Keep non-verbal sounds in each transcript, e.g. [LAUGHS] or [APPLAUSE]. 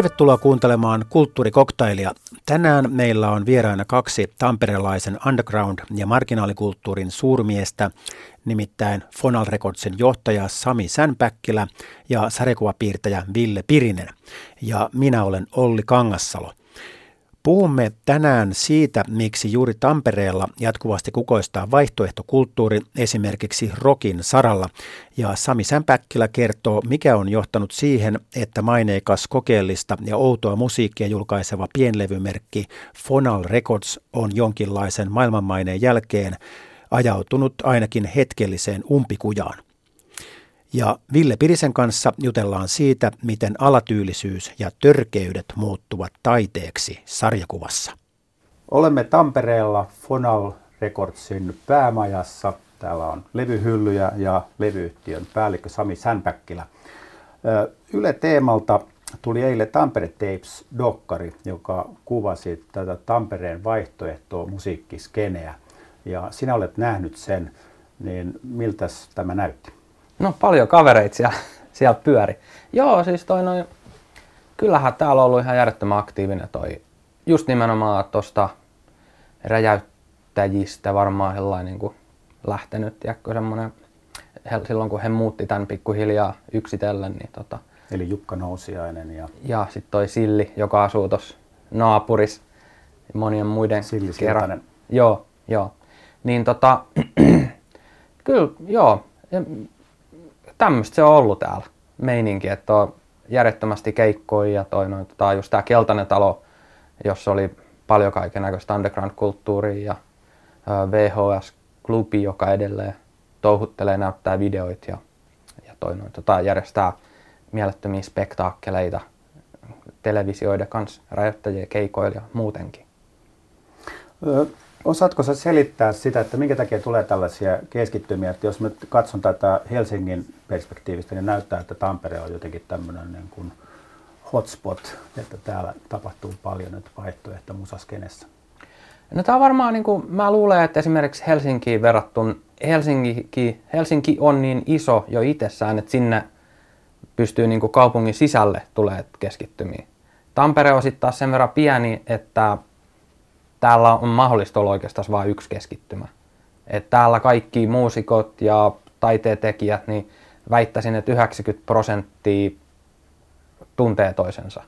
Tervetuloa kuuntelemaan Kulttuurikoktailia. Tänään meillä on vieraana kaksi tamperelaisen underground- ja marginaalikulttuurin suurmiestä, nimittäin Fonal Recordsin johtaja Sami Sänpäkkilä ja sarjakuvapiirtäjä Ville Pirinen. Ja minä olen Olli Kangassalo. Puhumme tänään siitä, miksi juuri Tampereella jatkuvasti kukoistaa vaihtoehtokulttuuri esimerkiksi rokin saralla. Ja Sami Sämpäkkilä kertoo, mikä on johtanut siihen, että maineikas kokeellista ja outoa musiikkia julkaiseva pienlevymerkki Fonal Records on jonkinlaisen maailmanmaineen jälkeen ajautunut ainakin hetkelliseen umpikujaan. Ja Ville Pirisen kanssa jutellaan siitä, miten alatyylisyys ja törkeydet muuttuvat taiteeksi sarjakuvassa. Olemme Tampereella Fonal Recordsin päämajassa. Täällä on levyhyllyjä ja levyyhtiön päällikkö Sami Sänpäkkilä. Yle Teemalta tuli eilen Tampere Tapes-dokkari, joka kuvasi tätä Tampereen vaihtoehtoa musiikkiskeneä. Ja sinä olet nähnyt sen, niin miltä tämä näytti? No paljon kavereita siellä, [LAUGHS] siellä pyöri. Joo, siis toi noin, kyllähän täällä on ollut ihan järjettömän aktiivinen toi, just nimenomaan tuosta räjäyttäjistä varmaan sellainen niin kuin lähtenyt, tiedätkö, semmoinen, silloin kun he muutti tämän pikkuhiljaa yksitellen, niin tota, Eli Jukka Nousiainen ja... Ja sitten toi Silli, joka asuu tuossa naapurissa monien muiden Silli kerran. Joo, joo. Niin tota, [CLEARS THROAT] kyllä, joo tämmöistä se on ollut täällä meininki, että on järjettömästi keikkoja ja toi noin, tota, just tää Keltainen talo, jossa oli paljon kaiken näköistä underground-kulttuuria ja VHS-klubi, joka edelleen touhuttelee, näyttää videoita ja, ja toi noin, tota, järjestää mielettömiä spektaakkeleita televisioiden kanssa, räjäyttäjiä keikoilla ja muutenkin. Osaatko sä selittää sitä, että minkä takia tulee tällaisia keskittymiä? Että jos mä katson tätä Helsingin perspektiivistä, niin näyttää, että Tampere on jotenkin tämmöinen niin kuin hotspot, että täällä tapahtuu paljon nyt vaihtoehto musaskenessä. No tämä on varmaan, niin kuin, mä luulen, että esimerkiksi Helsinkiin verrattuna, Helsinki, Helsinki on niin iso jo itsessään, että sinne pystyy niin kuin kaupungin sisälle tulee keskittymiä. Tampere on sitten taas sen verran pieni, että täällä on mahdollista olla oikeastaan vain yksi keskittymä. Et täällä kaikki muusikot ja taiteentekijät, niin väittäisin, että 90 prosenttia tuntee toisensa.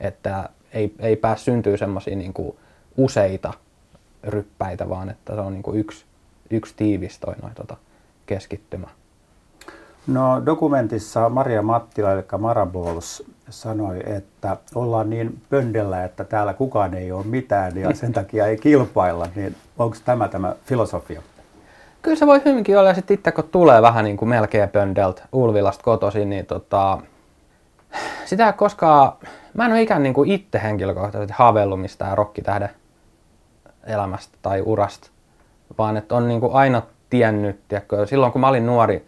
Että ei, ei pääs syntyä semmoisia niin useita ryppäitä, vaan että se on niin kuin yksi, yksi tiivis toi noin, tota, keskittymä. No dokumentissa Maria Mattila, eli Marabols, sanoi, että ollaan niin pöndellä, että täällä kukaan ei ole mitään ja sen takia ei kilpailla, niin onko tämä tämä filosofia? Kyllä se voi hyvinkin olla, ja sitten itse kun tulee vähän niin kuin melkein pöndeltä Ulvilasta kotoisin, niin tota, sitä koskaan, mä en ole ikään niin kuin itse henkilökohtaisesti haaveillut mistään rokkitähden elämästä tai urasta, vaan että on niin kuin aina tiennyt, tiedätkö, silloin kun mä olin nuori,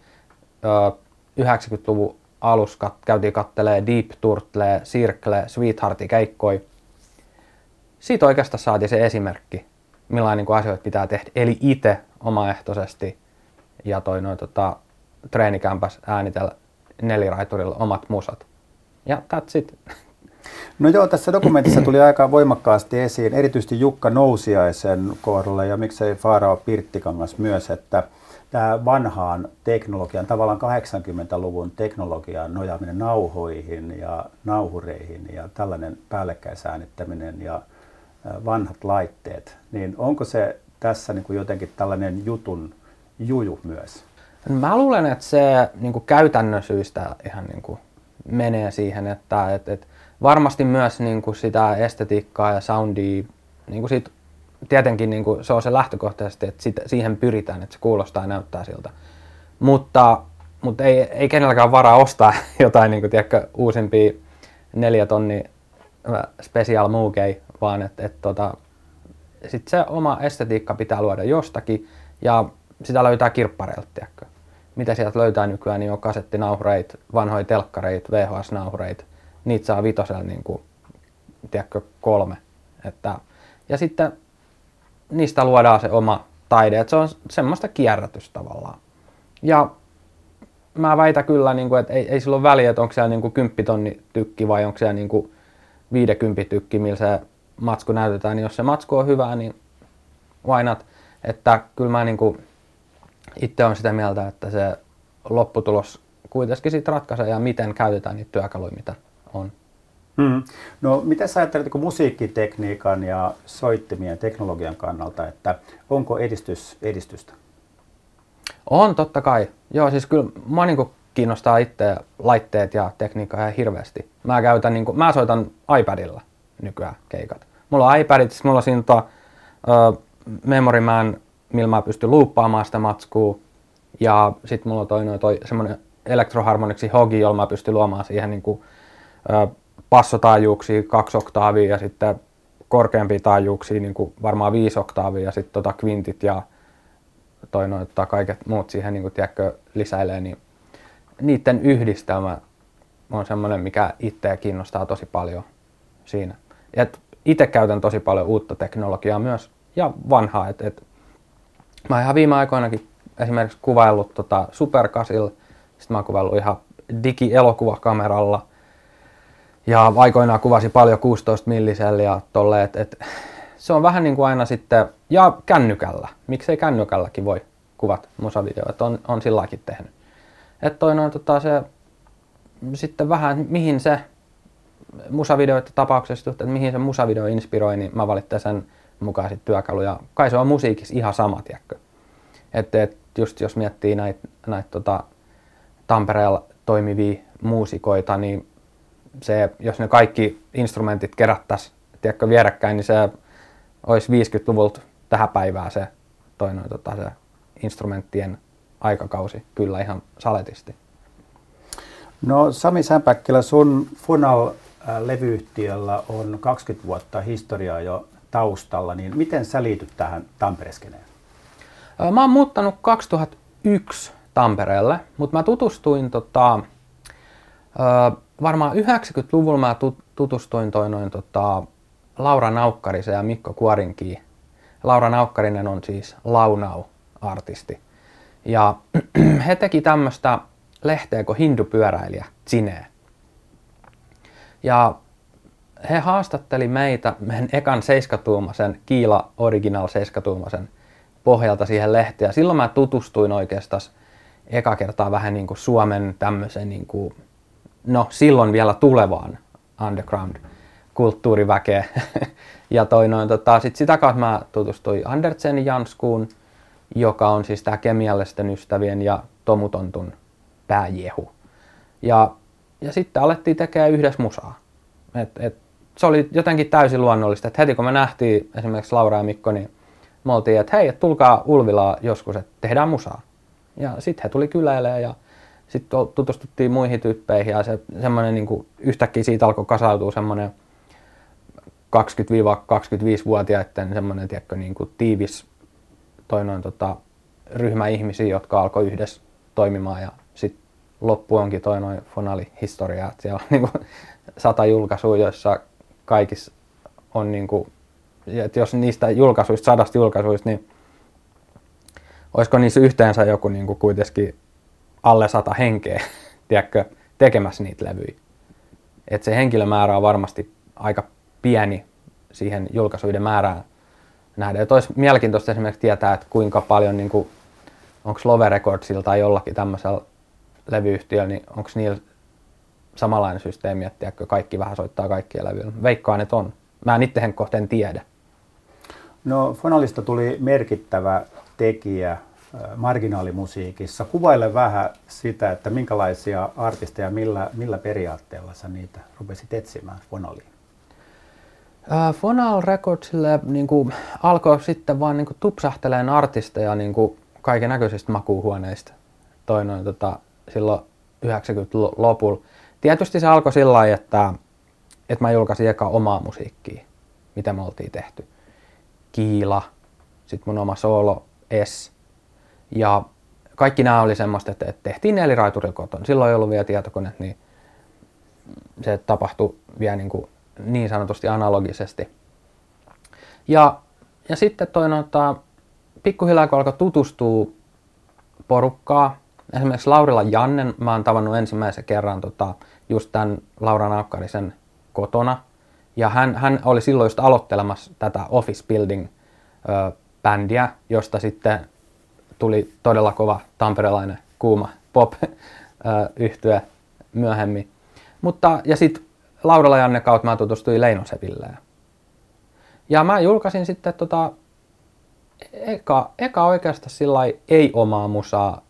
90-luvun alussa kat, käytiin kattelee Deep Turtle, Circle, Sweethearti keikkoi. Siitä oikeastaan saatiin se esimerkki, millainen niin asioita pitää tehdä. Eli itse omaehtoisesti ja toi noin tota, treenikämpäs äänitellä neliraiturilla omat musat. Ja that's it. [LAUGHS] No joo, tässä dokumentissa tuli aika voimakkaasti esiin, erityisesti Jukka Nousiaisen kohdalla ja miksei Faarao Pirttikangas myös, että tämä vanhaan teknologian, tavallaan 80-luvun teknologian nojaaminen nauhoihin ja nauhureihin ja tällainen päällekkäisäänittäminen ja vanhat laitteet, niin onko se tässä niin kuin jotenkin tällainen jutun juju myös? Mä luulen, että se niin kuin käytännön syistä ihan niin kuin menee siihen, että että että varmasti myös niin kuin sitä estetiikkaa ja soundia niin kuin siitä tietenkin niin kuin, se on se lähtökohtaisesti, että sit, siihen pyritään, että se kuulostaa ja näyttää siltä. Mutta, mutta ei, ei kenelläkään varaa ostaa [LAUGHS] jotain niin kuin, tiedätkö, uusimpia neljä tonni äh, special mookei, vaan että et, tota, sit se oma estetiikka pitää luoda jostakin ja sitä löytää kirppareilta, tiedätkö. Mitä sieltä löytää nykyään, niin on kasettinauhreit, vanhoja telkkareit, VHS-nauhreit. Niitä saa vitosella niin kuin, tiedätkö, kolme. Että, ja sitten niistä luodaan se oma taide, että se on semmoista kierrätystä tavallaan. Ja mä väitän kyllä, niin kuin, että ei, ei sillä ole väliä, että onko siellä niin kuin 10 tonni tykki vai onko siellä niin kuin 50 tykki, millä se matsku näytetään. Niin jos se matsku on hyvää, niin why not? Että kyllä mä niin kuin itse on sitä mieltä, että se lopputulos kuitenkin sitten ratkaisee ja miten käytetään niitä työkaluja, mitä on. Hmm. No mitä sä ajattelet musiikkitekniikan ja soittimien teknologian kannalta, että onko edistys, edistystä? On totta kai. Joo, siis kyllä mä niin kiinnostaa itse laitteet ja tekniikka ihan hirveästi. Mä käytän, niin kuin, mä soitan iPadilla nykyään keikat. Mulla on iPadit, siis mulla on siinä tota, uh, Memory Man, millä mä pystyn luuppaamaan sitä matskua. Ja sitten mulla on toinen toi semmoinen Electroharmoniksi Hogi, jolla mä pystyn luomaan siihen niin kuin, uh, passotaajuuksia, kaksi oktaavia ja sitten korkeampia taajuuksia, niin kuin varmaan viisi oktaavia ja sitten tota kvintit ja toi noin, tota kaiket muut siihen niin kuin, tiedätkö, lisäilee, niin niiden yhdistelmä on semmoinen, mikä itseä kiinnostaa tosi paljon siinä. Et itse käytän tosi paljon uutta teknologiaa myös ja vanhaa. Et, et, mä ihan viime aikoinakin esimerkiksi kuvaillut tota Supercasil, sitten mä oon kuvaillut ihan digi-elokuvakameralla – ja aikoinaan kuvasi paljon 16 millisellä ja tolle, et, et, se on vähän niin kuin aina sitten, ja kännykällä. Miksei kännykälläkin voi kuvat musavideoita, on, on silläkin tehnyt. Että toi noin tota se, sitten vähän mihin se musavideoiden tapauksessa, että mihin se musavideo inspiroi, niin mä valitsen sen mukaan sitten työkaluja. Kai se on musiikissa ihan sama, tiedätkö. Että et just jos miettii näitä näit tota Tampereella toimivia muusikoita, niin se, jos ne kaikki instrumentit kerättäisiin tiedätkö, vierekkäin, niin se olisi 50-luvulta tähän päivään se, toi noin, tota, se instrumenttien aikakausi kyllä ihan saletisti. No Sami Sämpäkkilä, sun Funal-levyyhtiöllä on 20 vuotta historiaa jo taustalla, niin miten sä liityt tähän Tampereskeneen? Mä oon muuttanut 2001 Tampereelle, mutta mä tutustuin tota, varmaan 90-luvulla mä tutustuin toi noin tota, Laura Naukkarisen ja Mikko Kuorinkiin. Laura Naukkarinen on siis launau-artisti. Ja [CLEARS THROAT] he teki tämmöistä lehteä kuin Hindupyöräilijä, Zine. Ja he haastatteli meitä meidän ekan seiskatuumasen, Kiila Original seiskatuumasen pohjalta siihen lehteen. Ja silloin mä tutustuin oikeastaan eka kertaa vähän niin kuin Suomen tämmöisen niin kuin no silloin vielä tulevaan underground-kulttuuriväkeen. [LAUGHS] ja toi noin, tota, sit sitä kautta mä tutustuin Andersen Janskuun, joka on siis tämä kemiallisten ystävien ja Tomutontun pääjehu. Ja, ja sitten alettiin tekemään yhdessä musaa. Et, et, se oli jotenkin täysin luonnollista, että heti kun me nähtiin esimerkiksi Laura ja Mikko, niin me oltiin, että hei, et tulkaa Ulvilaa joskus, että tehdään musaa. Ja sitten he tuli kyläilemään ja sitten tutustuttiin muihin tyyppeihin ja se, semmoinen niin kuin, yhtäkkiä siitä alkoi kasautua semmoinen 20-25-vuotiaiden semmoinen tiedätkö, niin kuin tiivis toi noin, tota, ryhmä ihmisiä, jotka alkoi yhdessä toimimaan ja sitten loppu onkin toi noin Fonali-historia, että siellä on niin kuin, sata julkaisua, joissa kaikissa on niin kuin, että jos niistä julkaisuista, sadasta julkaisuista, niin olisiko niissä yhteensä joku niin kuin kuitenkin alle sata henkeä, [LAUGHS] tiedätkö, tekemässä niitä levyjä. Et se henkilömäärä on varmasti aika pieni siihen julkaisuiden määrään nähdä. Et olisi mielenkiintoista esimerkiksi tietää, että kuinka paljon, niin kuin, onko Love Recordsil tai jollakin tämmöisellä levyyhtiöllä, niin onko niillä samanlainen systeemi, että tiedätkö, kaikki vähän soittaa kaikkia levyjä. Veikkaan, että on. Mä en itse kohteen tiedä. No Fonalista tuli merkittävä tekijä marginaalimusiikissa. Kuvaile vähän sitä, että minkälaisia artisteja, millä, millä periaatteella sä niitä rupesit etsimään Fonaliin? Äh, Fonal Recordsille niin kuin, alkoi sitten vaan niin kuin, tupsahteleen artisteja niin kaiken näköisistä makuuhuoneista toi noin, tota, silloin 90-lopulla. Tietysti se alkoi sillä lailla, että, että mä julkaisin eka omaa musiikkia, mitä me oltiin tehty. Kiila, sitten mun oma solo S, ja kaikki nämä oli semmoista, että tehtiin neliraiturilla kotona. Silloin ei ollut vielä tietokone, niin se tapahtui vielä niin, kuin niin sanotusti analogisesti. Ja, ja sitten toi noita, pikkuhiljaa kun alkoi tutustua porukkaa, esimerkiksi Laurilla Jannen mä oon tavannut ensimmäisen kerran tota, just tämän Laura Naukkarisen kotona. Ja hän, hän oli silloin just aloittelemassa tätä Office Building ö, bändiä, josta sitten tuli todella kova tamperelainen kuuma pop [LAUGHS] yhtye myöhemmin. Mutta, ja sitten Lauralla Janne kautta mä tutustuin Leinoseville. Ja mä julkaisin sitten tota, eka, eka oikeastaan sillä ei omaa musaa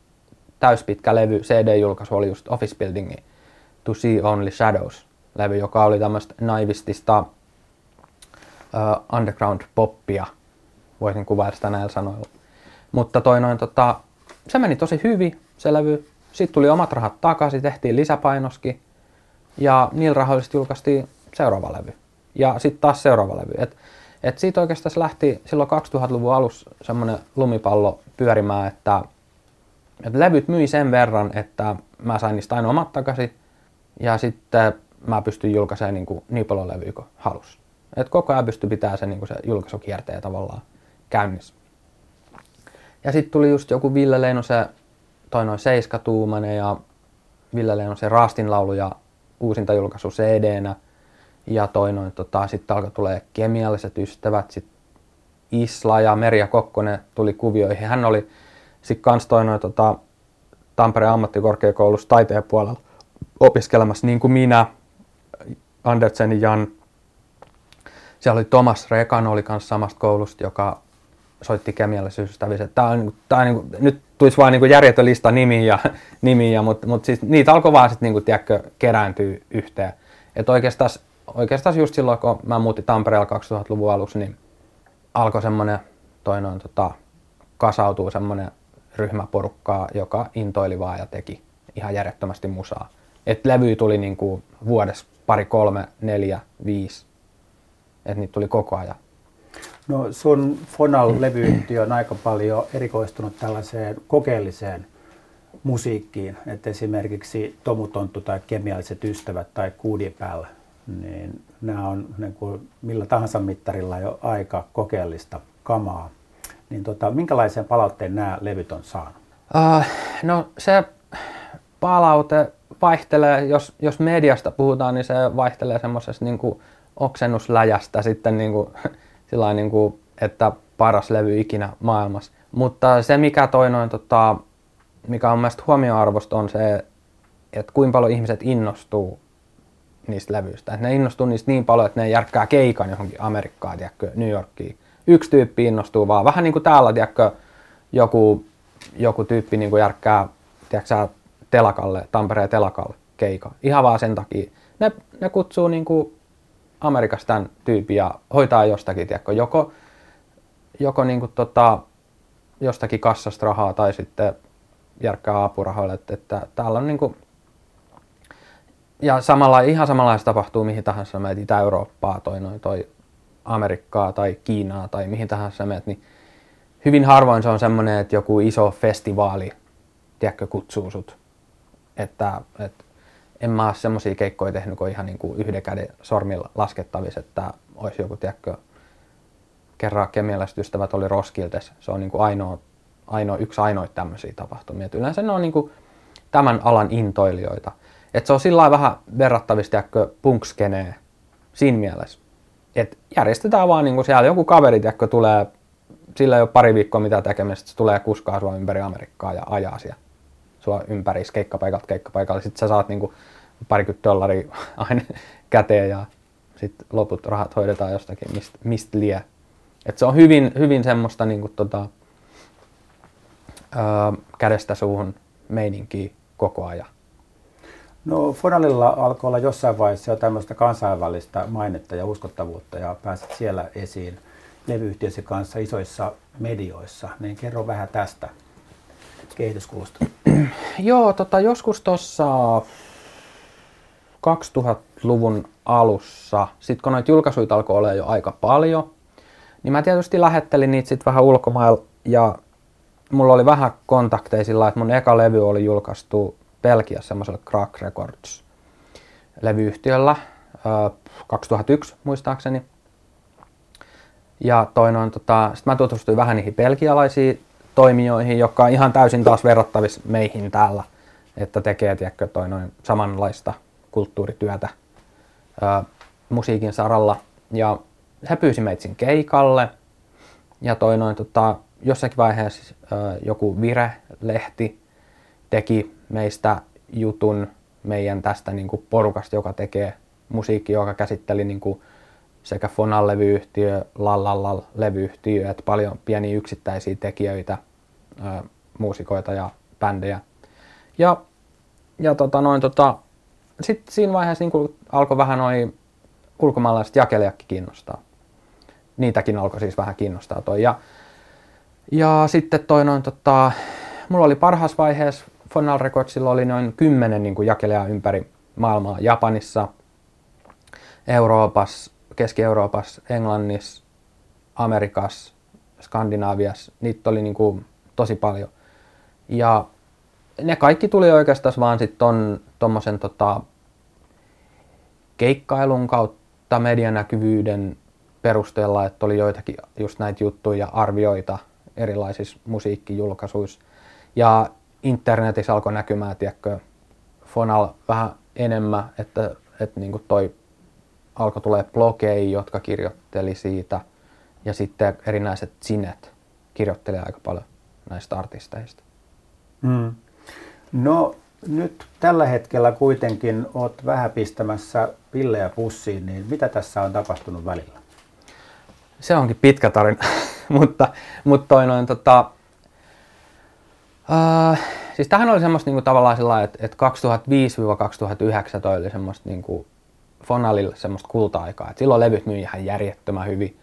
täyspitkä levy, CD-julkaisu oli just Office Buildingin To See Only Shadows-levy, joka oli tämmöistä naivistista uh, underground poppia, voisin kuvailla sitä näillä sanoilla. Mutta toi noin, tota, se meni tosi hyvin, se levy. Sitten tuli omat rahat takaisin, tehtiin lisäpainoski ja niillä rahoilla julkaistiin seuraava levy. Ja sitten taas seuraava levy. Et, et siitä oikeastaan lähti silloin 2000-luvun alussa semmoinen lumipallo pyörimään, että, että levyt myi sen verran, että mä sain niistä aina omat takaisin. Ja sitten mä pystyin julkaisemaan niin, kuin niin paljon levyä kuin halus. Et koko ajan pystyi pitämään sen, niin kuin se julkaisukierteen tavallaan käynnissä. Ja sitten tuli just joku Ville Leinosen, toi noin Seiskatuumanen ja Ville Leinosen Raastinlaulu ja uusinta julkaisu cd Ja toi noin, tota, sitten alkoi tulee kemialliset ystävät, sitten Isla ja Merja Kokkonen tuli kuvioihin. Hän oli sitten kans toi noin, tota, Tampereen ammattikorkeakoulussa taiteen puolella opiskelemassa niin kuin minä, Andersen ja Jan. Siellä oli Thomas Rekan, oli kanssa samasta koulusta, joka soitti kemiallisyystävissä. Tää on, tää on, kuin, nyt tulisi vain niin järjetön lista nimiä, [LAUGHS] nimiä mutta, mutta siis niitä alkoi vaan sitten niin tiedätkö, kerääntyä yhteen. Et oikeastaan, oikeastaan just silloin, kun mä muutin Tampereella 2000-luvun aluksi, niin alkoi semmoinen, toi noin, tota, kasautuu semmoinen ryhmäporukkaa, joka intoili vaan ja teki ihan järjettömästi musaa. Et levy tuli niin kuin vuodessa pari, kolme, neljä, viisi. Et niitä tuli koko ajan. No sun Fonal-levyyhtiö on aika paljon erikoistunut tällaiseen kokeelliseen musiikkiin, että esimerkiksi Tomutonttu tai Kemialliset ystävät tai Kuudipääl, niin nämä on niin kuin millä tahansa mittarilla jo aika kokeellista kamaa. Niin tota, minkälaisen palautteen nämä levyt on saanut? Uh, no se palaute vaihtelee, jos, jos mediasta puhutaan, niin se vaihtelee semmoisesta niin oksennusläjästä sitten niin kuin, sillä niin kuin, että paras levy ikinä maailmassa. Mutta se mikä toi noin, tota, mikä on mielestäni huomioarvosta on se, että kuinka paljon ihmiset innostuu niistä levyistä. Et ne innostuu niistä niin paljon, että ne järkkää keikan johonkin Amerikkaan, tiedätkö, New Yorkiin. Yksi tyyppi innostuu vaan, vähän niin kuin täällä, tiedätkö, joku, joku tyyppi niin kuin järkkää, tiedätkö, telakalle, Tampereen telakalle keika. Ihan vaan sen takia. Ne, ne kutsuu niin kuin Amerikasta tämän tyypin ja hoitaa jostakin, tiedätkö, joko, joko niin kuin tota, jostakin kassasta rahaa tai sitten järkkää apurahoille, että, että täällä on niin kuin, ja samalla, ihan samanlaista tapahtuu mihin tahansa meet Itä-Eurooppaa, toi, noin, toi Amerikkaa tai Kiinaa tai mihin tahansa meet, niin hyvin harvoin se on semmoinen, että joku iso festivaali, tiedätkö, kutsuu sut. Että, että en mä ole semmoisia keikkoja tehnyt kuin ihan niin kuin yhden käden sormilla laskettavissa, että olisi joku, tiedätkö, kerran kemialliset ystävät oli Roskildes. Se on niin kuin ainoa, ainoa, yksi ainoa tämmöisiä tapahtumia. Et yleensä ne on niin kuin tämän alan intoilijoita. Et se on sillä vähän verrattavissa, tiedätkö, punkskenee siinä mielessä. Et järjestetään vaan niin kuin siellä joku kaveri, tiedätkö, tulee, sillä ole pari viikkoa mitä tekemistä, se tulee kuskaa sua ympäri Amerikkaa ja ajaa siellä sua ympäri keikkapaikalta keikkapaikalle. Sitten sä saat niinku parikymmentä dollaria [LAUGHS] aina käteen ja sitten loput rahat hoidetaan jostakin, mistä mist lie. Et se on hyvin, hyvin semmoista niinku tota, ää, kädestä suuhun meininkiä koko ajan. No Fonalilla alkoi olla jossain vaiheessa jo tämmöistä kansainvälistä mainetta ja uskottavuutta ja pääsit siellä esiin levyyhtiösi kanssa isoissa medioissa. Niin kerro vähän tästä kehityskulusta. Joo, tota, joskus tuossa 2000-luvun alussa, sitten kun noita julkaisuja alkoi olla jo aika paljon, niin mä tietysti lähettelin niitä sitten vähän ulkomailla ja mulla oli vähän kontakteja sillä että mun eka levy oli julkaistu Belgiassa semmoisella Crack Records levyyhtiöllä 2001 muistaakseni. Ja toinen tota, sitten mä tutustuin vähän niihin belgialaisiin toimijoihin, jotka on ihan täysin taas verrattavissa meihin täällä, että tekee tiedätkö, toi noin samanlaista kulttuurityötä ää, musiikin saralla. Ja he pyysi meitsin keikalle ja toi noin, tota, jossakin vaiheessa ää, joku Vire-lehti teki meistä jutun meidän tästä niin kuin porukasta, joka tekee musiikki, joka käsitteli niin kuin sekä Fonal-levyyhtiö, Lallallal-levyyhtiö, että paljon pieniä yksittäisiä tekijöitä, ää, muusikoita ja bändejä. Ja, ja tota, noin, tota, sitten siinä vaiheessa niin alkoi vähän noin ulkomaalaiset jakelijakki kiinnostaa. Niitäkin alkoi siis vähän kiinnostaa toi. Ja, ja sitten toi noin, tota, mulla oli parhaassa vaiheessa Fonal Recordsilla oli noin kymmenen niin jakelijaa ympäri maailmaa. Japanissa, Euroopassa, Keski-Euroopassa, Englannissa, Amerikassa, Skandinaaviassa. Niitä oli niin kuin tosi paljon. Ja ne kaikki tuli oikeastaan vaan sitten ton, tommosen tota, keikkailun kautta medianäkyvyyden perusteella, että oli joitakin just näitä juttuja ja arvioita erilaisissa musiikkijulkaisuissa. Ja internetissä alkoi näkymään, tiedätkö, Fonal vähän enemmän, että, että niin toi alkoi tulee blogeja, jotka kirjoitteli siitä. Ja sitten erinäiset sinet kirjoitteli aika paljon näistä artisteista. Mm. No nyt tällä hetkellä kuitenkin olet vähän pistämässä pillejä pussiin, niin mitä tässä on tapahtunut välillä? Se onkin pitkä tarina, [LAUGHS] mutta, mutta toi noin, tota, uh, siis tähän oli semmoista niinku tavallaan sillä että, että 2005-2009 toi oli semmoista niinku Fonalille semmoista kulta-aikaa. Et silloin levyt myi ihan järjettömän hyvin.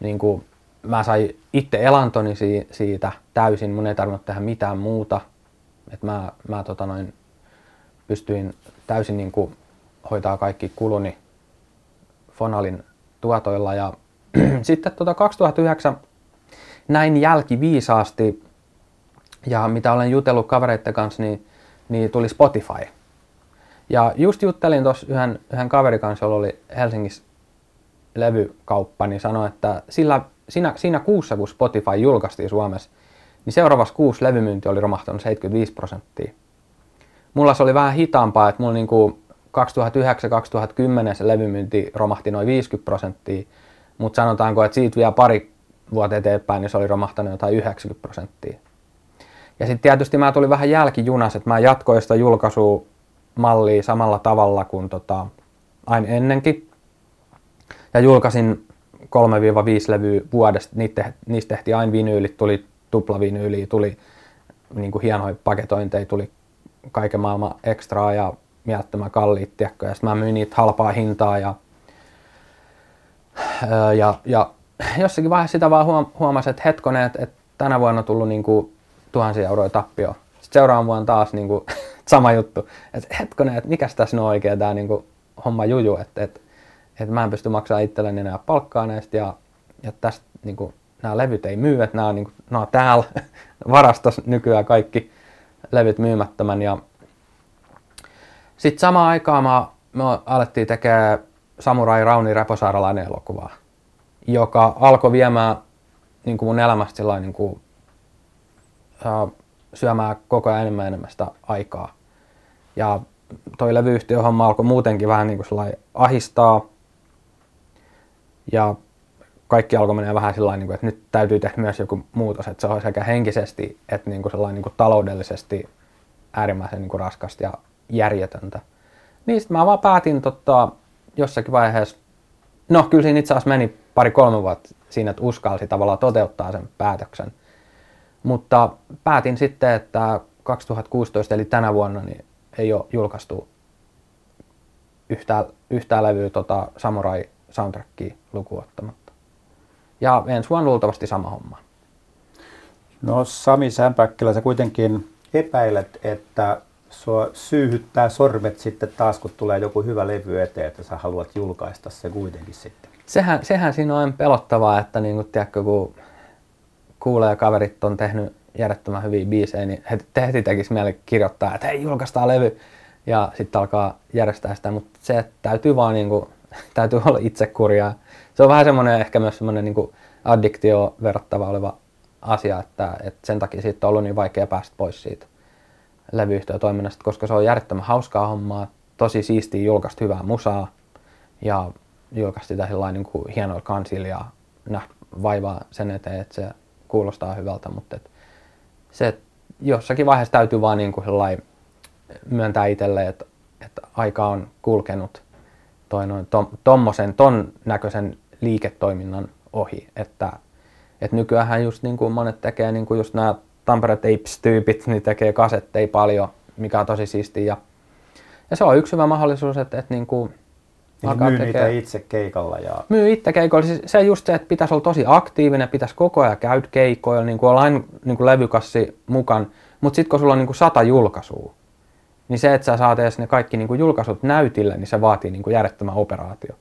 Niinku, mä sain itse elantoni siitä täysin, mun ei tarvinnut tehdä mitään muuta. Et mä, mä tota noin, pystyin täysin niinku hoitaa kaikki kuluni Fonalin tuotoilla. Ja [CLEARS THROAT] sitten tota 2009 näin jälkiviisaasti ja mitä olen jutellut kavereiden kanssa, niin, niin tuli Spotify. Ja just juttelin tuossa yhden, yhden kaverin kanssa, jolla oli Helsingissä levykauppa, niin sanoi, että sillä, siinä, siinä kuussa, kun Spotify julkaistiin Suomessa, niin seuraavassa kuusi levymyynti oli romahtanut 75 prosenttia. Mulla se oli vähän hitaampaa, että mulla niinku 2009-2010 se levymyynti romahti noin 50 prosenttia, mutta sanotaanko, että siitä vielä pari vuotta eteenpäin, niin se oli romahtanut jotain 90 prosenttia. Ja sitten tietysti mä tulin vähän jälkijunas, että mä jatkoin sitä julkaisumallia samalla tavalla kuin tota, aina ennenkin. Ja julkaisin 3-5 levyä vuodesta, niistä, niistä tehtiin aina vinyylit, tuli tuplavinyyliä, tuli niin kuin hienoja paketointeja, tuli kaiken maailman ekstraa ja mielettömän kalliit, tiedätkö? ja sitten mä myin niitä halpaa hintaa ja, ja, ja jossakin vaiheessa sitä vaan huomasin, että hetkonen, että, että tänä vuonna on tullut niin kuin tuhansia euroja tappio. Sitten seuraavan vuonna taas niin kuin, [LAUGHS] sama juttu. Että hetkonen, että mikäs tässä on oikein tämä niin kuin, homma juju, että, että, että mä en pysty maksamaan itselleni enää palkkaa näistä ja, ja tästä niin kuin, nämä levyt ei myy, että nämä on, niin kuin, nämä on täällä [LAUGHS] varastossa nykyään kaikki levyt myymättömän. Ja sitten samaan aikaan mä, me alettiin tekemään Samurai Rauni Reposaaralainen elokuvaa, joka alkoi viemään niin kuin mun elämästä niin kuin syömään koko ajan enemmän enemmän sitä aikaa. Ja toi levyyhtiöhomma alkoi muutenkin vähän niin kuin ahistaa. Ja kaikki alkoi mennä vähän sillä niin kuin, että nyt täytyy tehdä myös joku muutos, että se on sekä henkisesti että niin kuin niin taloudellisesti äärimmäisen niin kuin raskasta ja järjetöntä. Niin sitten mä vaan päätin tota, jossakin vaiheessa, no kyllä siinä itse asiassa meni pari-kolme vuotta siinä, että uskalsi tavallaan toteuttaa sen päätöksen. Mutta päätin sitten, että 2016 eli tänä vuonna niin ei ole julkaistu yhtään, yhtään levyä tota Samurai soundtrackia lukuottamatta. Ja ensi vuonna luultavasti sama homma. No Sami Sämpäkkilä, sä kuitenkin epäilet, että sua syyhyttää sormet sitten taas, kun tulee joku hyvä levy eteen, että sä haluat julkaista se kuitenkin sitten. Sehän, sehän siinä on pelottavaa, että niin kuin, tiedätkö, kun kuulee kaverit on tehnyt järjettömän hyviä biisejä, niin heti, heti tekisi mieli kirjoittaa, että hei, julkaistaan levy. Ja sitten alkaa järjestää sitä, mutta se että täytyy vaan niin kuin, täytyy olla itsekurjaa. Se on vähän semmoinen ehkä myös semmoinen niin addiktio verrattava oleva asia, että, että sen takia siitä on ollut niin vaikea päästä pois siitä levyyhtiötoiminnasta, koska se on järjettömän hauskaa hommaa, tosi siistiä julkaista hyvää musaa ja julkaista sitä niin kuin hienoilla kansilla ja nähdä vaivaa sen eteen, että se kuulostaa hyvältä, mutta et se että jossakin vaiheessa täytyy vaan niin kuin myöntää itselle, että, että aika on kulkenut toi noin, to, tommosen, ton näköisen liiketoiminnan ohi, että, että nykyään just niin kuin monet tekee, niin kuin just nämä Tampere Tapes-tyypit, niin tekee kasetteja paljon, mikä on tosi siistiä. Ja, ja se on yksi hyvä mahdollisuus, että, että niin kuin Niin myy tekee, niitä itse keikalla. Ja... Myy itse keikoilla. Siis se just se, että pitäisi olla tosi aktiivinen, pitäisi koko ajan käydä keikoilla, niin kuin olla aina niin kuin levykassi mukaan. Mutta sitten kun sulla on niin kuin sata julkaisua, niin se, että sä saat edes ne kaikki niin kuin julkaisut näytille, niin se vaatii niin kuin järjettömän operaatio.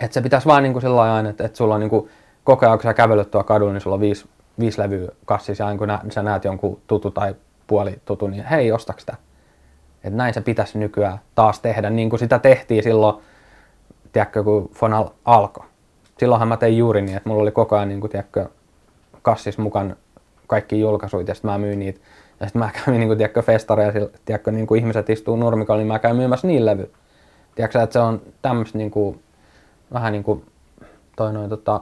Että se pitäisi vaan niin kuin sillä aina, että, että sulla on niin kuin, koko ajan, kun sä kävelet tuolla kadulla, niin sulla on viisi, viisi levyä kassissa, ja kun nä, sä näet jonkun tutu tai puoli tutu, niin hei, ostaks sitä? Että näin se pitäisi nykyään taas tehdä, niin kuin sitä tehtiin silloin, tiedätkö, kun Fonal alkoi. Silloinhan mä tein juuri niin, että mulla oli koko ajan, niin kuin, tiedätkö, kassis mukaan kaikki julkaisuja, ja sitten mä myin niitä ja sitten mä kävin niin tiedätkö, festareja, tiedätkö, niin kuin ihmiset istuu nurmikolla, niin mä käyn myymässä niin levy. Tiedätkö että se on tämmöistä niin kuin, vähän niin kuin toi noin tota,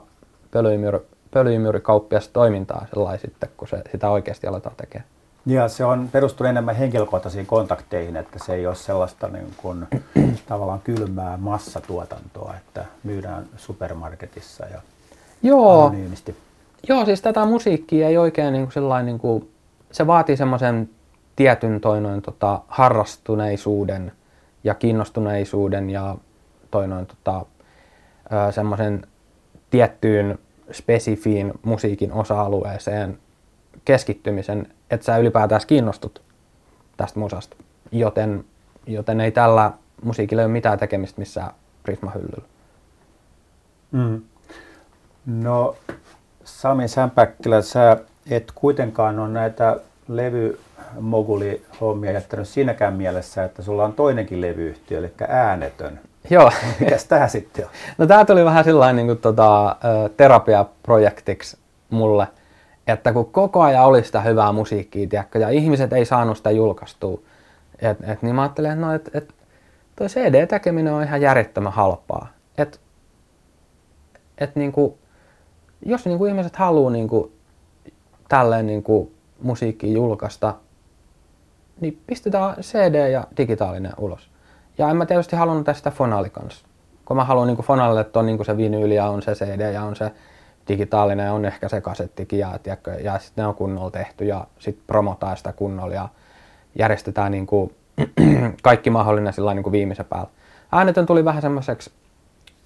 pölyimyr, pölyimyrikauppias toimintaa sellainen sitten, kun se, sitä oikeasti aletaan tekemään. Ja se on perustunut enemmän henkilökohtaisiin kontakteihin, että se ei ole sellaista niin kuin, [CLEARS THROAT] tavallaan kylmää massatuotantoa, että myydään supermarketissa ja Joo. anonyymisti. Joo, siis tätä musiikkia ei oikein niin kuin sellainen niin kuin se vaatii semmoisen tietyn toinoin tota, harrastuneisuuden ja kiinnostuneisuuden ja toinoin tota, semmoisen tiettyyn spesifiin musiikin osa-alueeseen keskittymisen, että sä ylipäätään kiinnostut tästä musasta. Joten, joten ei tällä musiikilla ole mitään tekemistä missään Prisma-hyllyllä. Mm. No Sami Sämpäkkilä, sä et kuitenkaan ole näitä levymoguli-hommia jättänyt siinäkään mielessä, että sulla on toinenkin levyyhtiö, eli äänetön. Joo. Mikäs tämä sitten on? No tämä tuli vähän sellainen niin kuin, tota, terapiaprojektiksi mulle, että kun koko ajan oli sitä hyvää musiikkia, tiedätkö, ja ihmiset ei saanut sitä julkaistua, et, et, niin mä ajattelin, että no, et, et, toi CD-tekeminen on ihan järjettömän halpaa. Et, et, niin kuin, jos niin kuin ihmiset haluaa niin kuin, tälleen niin kuin musiikki julkaista, niin pistetään CD ja digitaalinen ulos. Ja en mä tietysti halunnut tästä fonaali kanssa. Kun mä haluan niin fonaalille, että on niin se vinyli ja on se CD ja on se digitaalinen ja on ehkä se kasettikin ja, tiedätkö, ja sitten ne on kunnolla tehty ja sitten promotaan sitä kunnolla ja järjestetään niin kuin [CLEARS THROAT] kaikki mahdollinen sillä niin viimeisen päällä. Äänetön tuli vähän semmoiseksi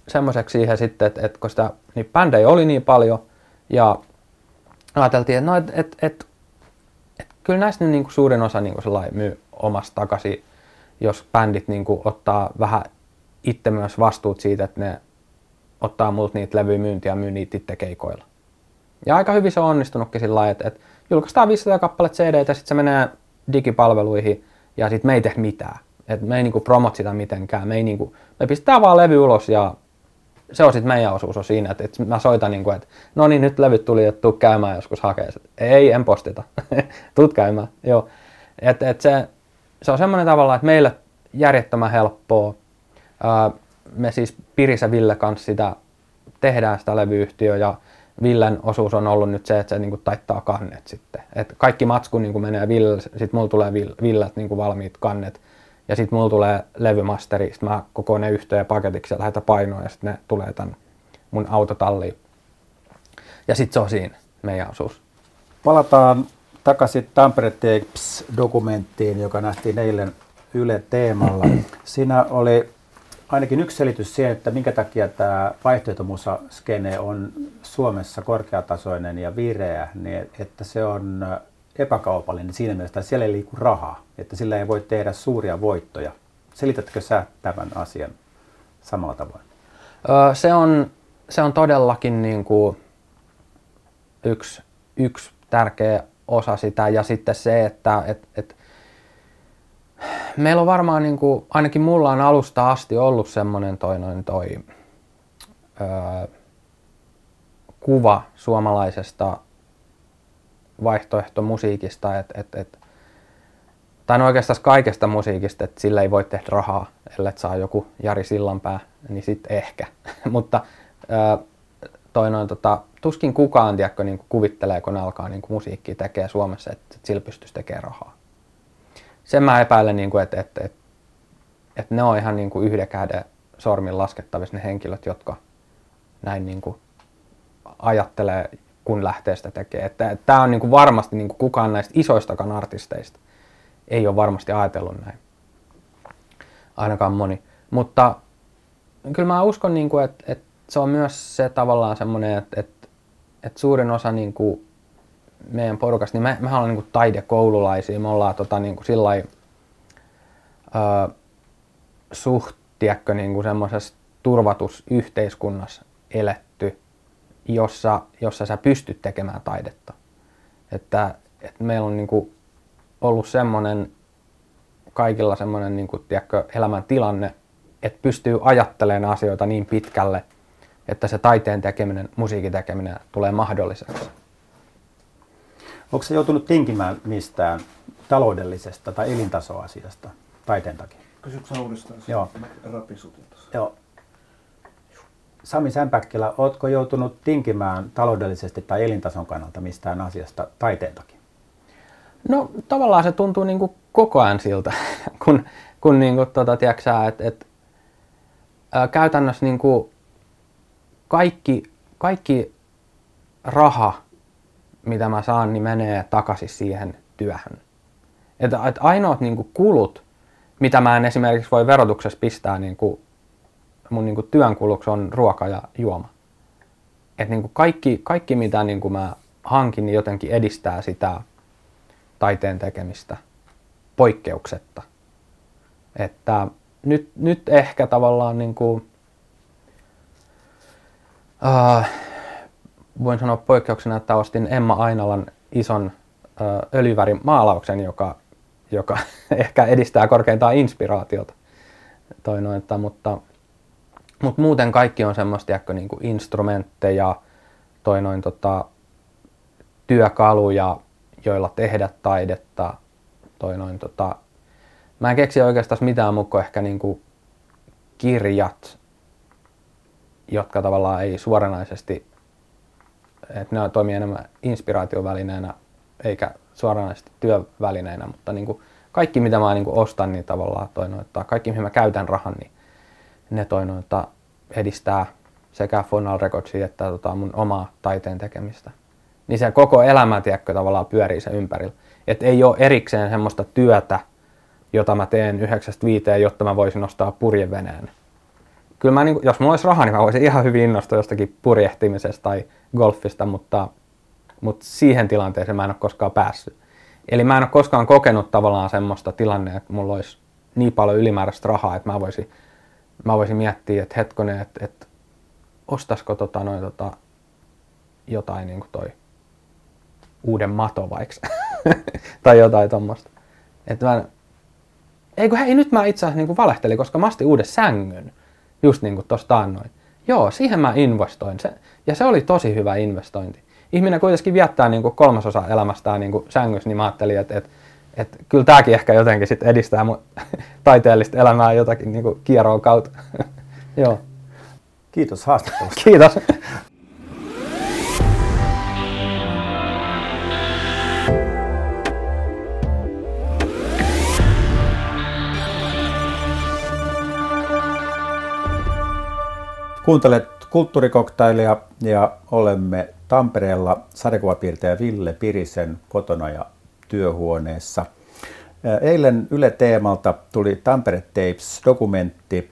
semmoiseksi siihen sitten, että, että kun sitä, niin bändejä oli niin paljon ja ajateltiin, että no, et, et, et, et, kyllä näistä nyt niin kuin suurin osa niin kuin myy omasta takaisin, jos bändit niin kuin ottaa vähän itse myös vastuut siitä, että ne ottaa multa niitä levyjä myyntiä ja myy niitä itse keikoilla. Ja aika hyvin se on onnistunutkin sillä lailla, että, että julkaistaan 500 kappaletta CD ja sitten se menee digipalveluihin ja sitten me ei tehdä mitään. Et me ei niinku promot sitä mitenkään. Me, ei niinku, me pistetään vaan levy ulos ja se on sitten meidän osuus on siinä, että, että mä soitan niin kuin, että no niin, nyt levyt tuli, että tuu käymään joskus hakee. Ei, en postita. [LAUGHS] Tuut käymään, joo. Et, et se, se on semmoinen tavalla, että meille järjettömän helppoa. me siis Piris ja Ville kanssa sitä tehdään sitä levyyhtiöä ja Villen osuus on ollut nyt se, että se niin kuin taittaa kannet sitten. Et kaikki matsku niin kuin menee Ville, sitten mulla tulee Villet niin kuin valmiit kannet ja sitten mulla tulee levymasteri, sitten mä koko ne yhteen paketiksi ja lähetän painoa ja sitten ne tulee tän mun autotalliin. Ja sitten se on siinä meidän osuus. Palataan takaisin Tampere Tapes-dokumenttiin, joka nähtiin eilen Yle Teemalla. [CLEARS THROAT] Siinä oli ainakin yksi selitys siihen, että minkä takia tämä vaihtoehtomusaskene on Suomessa korkeatasoinen ja vireä, niin että se on epäkaupallinen siinä mielessä, että siellä ei liiku rahaa, että sillä ei voi tehdä suuria voittoja. Selitätkö sä tämän asian samalla tavoin? Se, on, se on todellakin niin kuin yksi, yksi tärkeä osa sitä ja sitten se, että et, et, meillä on varmaan, niin kuin, ainakin mulla on alusta asti ollut semmoinen toi, noin toi öö, kuva suomalaisesta vaihtoehto musiikista, että et, et, tai no oikeastaan kaikesta musiikista, että sillä ei voi tehdä rahaa, ellei saa joku Jari Sillanpää, niin sitten ehkä. [LAUGHS] Mutta toi noin, tota, tuskin kukaan tiedätkö, niin kuvittelee, kun alkaa niin musiikkia tekee Suomessa, että, että sillä pystyisi tekemään rahaa. Sen mä epäilen, niin että, että, että, että ne on ihan niin kuin yhden käden sormin laskettavissa ne henkilöt, jotka näin niin kuin ajattelee, kun lähtee sitä tekemään. Että, tämä on niin kuin varmasti niin kuin kukaan näistä isoistakaan artisteista ei ole varmasti ajatellut näin. Ainakaan moni. Mutta kyllä mä uskon, niin kuin, että, että se on myös se tavallaan semmoinen, että, että, että suurin osa niin kuin meidän porukasta, niin me, mehän ollaan niin taidekoululaisia, me ollaan tota, niin kuin sillä suht, tiedätkö, niin kuin semmoisessa turvatusyhteiskunnassa eletty, jossa, jossa sä pystyt tekemään taidetta. Että, että meillä on niin kuin ollut semmoinen kaikilla semmoinen niin kuin, tiedätkö, elämän tilanne, että pystyy ajattelemaan asioita niin pitkälle, että se taiteen tekeminen, musiikin tekeminen tulee mahdolliseksi. Onko se joutunut tinkimään mistään taloudellisesta tai elintasoasiasta taiteen takia? Kysytkö uudestaan? Joo. Rapisutin tuossa. Joo. Sami Sämpäkkilä, oletko joutunut tinkimään taloudellisesti tai elintason kannalta mistään asiasta taiteen takia? No tavallaan se tuntuu niin kuin koko ajan siltä, [LAUGHS] kun, kun niin kuin, tota, tiedätkö, et, et, ää, käytännössä niin kuin kaikki, kaikki raha, mitä mä saan, niin menee takaisin siihen työhön. Et, et ainoat niin kuin kulut, mitä mä en esimerkiksi voi verotuksessa pistää niin kuin mun niin kuin työn kuluksi on ruoka ja juoma. Et niin kuin kaikki, kaikki, mitä niin kuin mä hankin, niin jotenkin edistää sitä taiteen tekemistä poikkeuksetta. Että nyt, nyt ehkä tavallaan niin kuin, uh, voin sanoa poikkeuksena, että ostin Emma Ainalan ison uh, öljyvärin maalauksen, joka, joka [LAUGHS] ehkä edistää korkeintaan inspiraatiota. Toi mutta, mutta muuten kaikki on semmoista niin kuin instrumentteja, toi noin, tota, työkaluja, joilla tehdä taidetta. Toi noin, tota, mä en keksi oikeastaan mitään mukaan ehkä niinku kirjat, jotka tavallaan ei suoranaisesti, että ne toimii enemmän inspiraatiovälineenä eikä suoranaisesti työvälineenä, mutta niinku kaikki mitä mä niinku ostan, niin tavallaan toi noita, kaikki mihin mä käytän rahan, niin ne toi noita edistää sekä Fonal Recordsia että tota mun omaa taiteen tekemistä niin se koko elämä, tiedätkö, tavallaan pyörii sen ympärillä. Että ei ole erikseen semmoista työtä, jota mä teen yhdeksästä viiteen, jotta mä voisin nostaa purjeveneen. Kyllä mä, niin, jos mulla olisi rahaa, niin mä voisin ihan hyvin innostua jostakin purjehtimisesta tai golfista, mutta, mutta siihen tilanteeseen mä en ole koskaan päässyt. Eli mä en ole koskaan kokenut tavallaan semmoista tilannetta, että mulla olisi niin paljon ylimääräistä rahaa, että mä voisin, mä voisin miettiä, että hetkonen, että, että ostaisiko tota, noin, tota, jotain niin kuin toi uuden mato vaikka. [LAUGHS] tai jotain tuommoista. Että mä, eikö hei, nyt mä itse asiassa niin valehtelin, koska mä astin uuden sängyn. Just niin kuin tosta annoin. Joo, siihen mä investoin. Se, ja se oli tosi hyvä investointi. Ihminen kuitenkin viettää niin kuin kolmasosa elämästään niin kuin sängyssä, niin mä ajattelin, että, että, että kyllä tämäkin ehkä jotenkin sit edistää mun [LAUGHS] taiteellista elämää jotakin niin kuin kierroon kautta. [LAUGHS] Joo. Kiitos haastattelusta. Kiitos. Kuuntelet kulttuurikoktailia ja olemme Tampereella sadekuvapiirtäjä Ville Pirisen kotona ja työhuoneessa. Eilen Yle Teemalta tuli Tampere Tapes-dokumentti,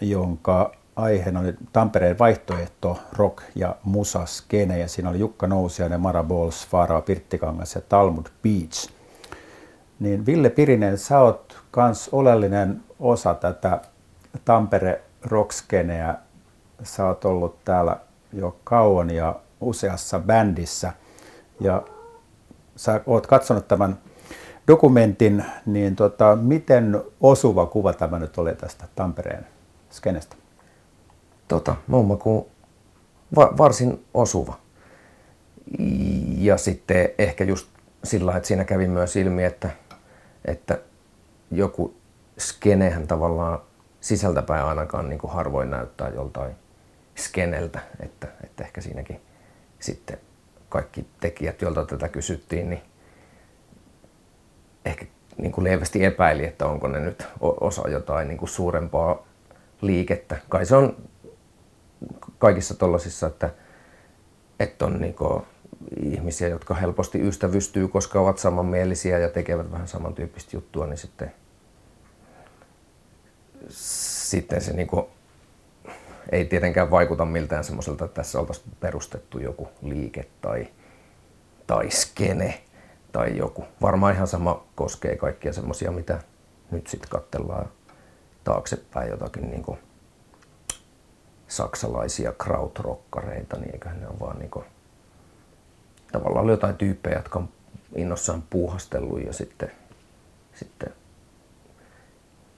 jonka aiheena oli Tampereen vaihtoehto rock- ja musaskene. Ja siinä oli Jukka Nousiainen, Mara Bols, Faaraa Pirttikangas ja Talmud Beach. Niin Ville Pirinen, sä oot kans oleellinen osa tätä Tampere rockskeneä sä oot ollut täällä jo kauan ja useassa bändissä ja sä oot katsonut tämän dokumentin, niin tota, miten osuva kuva tämä nyt oli tästä Tampereen skenestä? Tota, mun makuun va- varsin osuva. Ja sitten ehkä just sillä että siinä kävi myös ilmi, että, että joku skenehän tavallaan sisältäpäin ainakaan niin kuin harvoin näyttää joltain skeneltä, että, että ehkä siinäkin sitten kaikki tekijät, joilta tätä kysyttiin, niin ehkä niin kuin lievästi epäili, että onko ne nyt osa jotain niin kuin suurempaa liikettä. Kai se on kaikissa tuollaisissa, että, että on niin kuin ihmisiä, jotka helposti ystävystyy, koska ovat samanmielisiä ja tekevät vähän samantyyppistä juttua, niin sitten, sitten se niin kuin ei tietenkään vaikuta miltään semmoiselta, että tässä oltaisiin perustettu joku liike tai, tai skene tai joku. Varmaan ihan sama koskee kaikkia semmoisia, mitä nyt sitten katsellaan taaksepäin jotakin niin kuin saksalaisia krautrokkareita, niin eiköhän ne ole vaan niin kuin, tavallaan jotain tyyppejä, jotka on innossaan puuhastellut ja sitten, sitten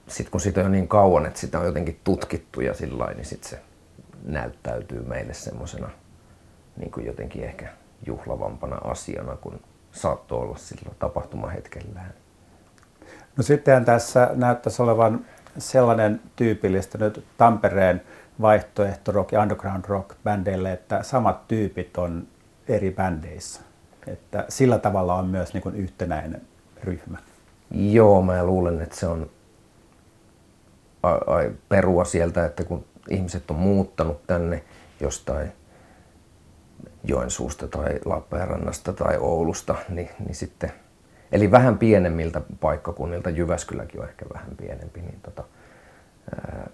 sit kun sitä on niin kauan, että sitä on jotenkin tutkittu ja sillä niin sitten se näyttäytyy meille semmoisena niin kuin jotenkin ehkä juhlavampana asiana, kun saattoi olla sillä tapahtumahetkellään. No sittenhän tässä näyttäisi olevan sellainen tyypillistä nyt Tampereen vaihtoehto rock ja underground rock bändeille, että samat tyypit on eri bändeissä. Että sillä tavalla on myös niin kuin yhtenäinen ryhmä. Joo, mä luulen, että se on perua sieltä, että kun ihmiset on muuttanut tänne jostain Joensuusta tai Lappeenrannasta tai Oulusta, niin, niin sitten, eli vähän pienemmiltä paikkakunnilta, Jyväskyläkin on ehkä vähän pienempi, niin, tota, ää,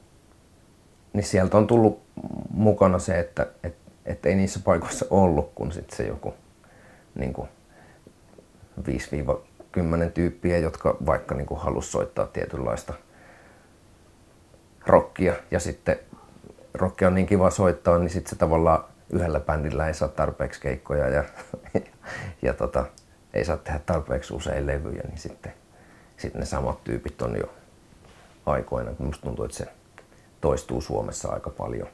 niin sieltä on tullut mukana se, että et, et ei niissä paikoissa ollut, kun sitten se joku niin kuin 5-10 tyyppiä, jotka vaikka niin halusi soittaa tietynlaista rockia ja sitten rockia on niin kiva soittaa, niin sitten se tavallaan yhdellä bändillä ei saa tarpeeksi keikkoja ja, ja, [LAUGHS] ja tota, ei saa tehdä tarpeeksi usein levyjä, niin sitten, sitten ne samat tyypit on jo aikoina. Musta tuntuu, että se toistuu Suomessa aika paljon.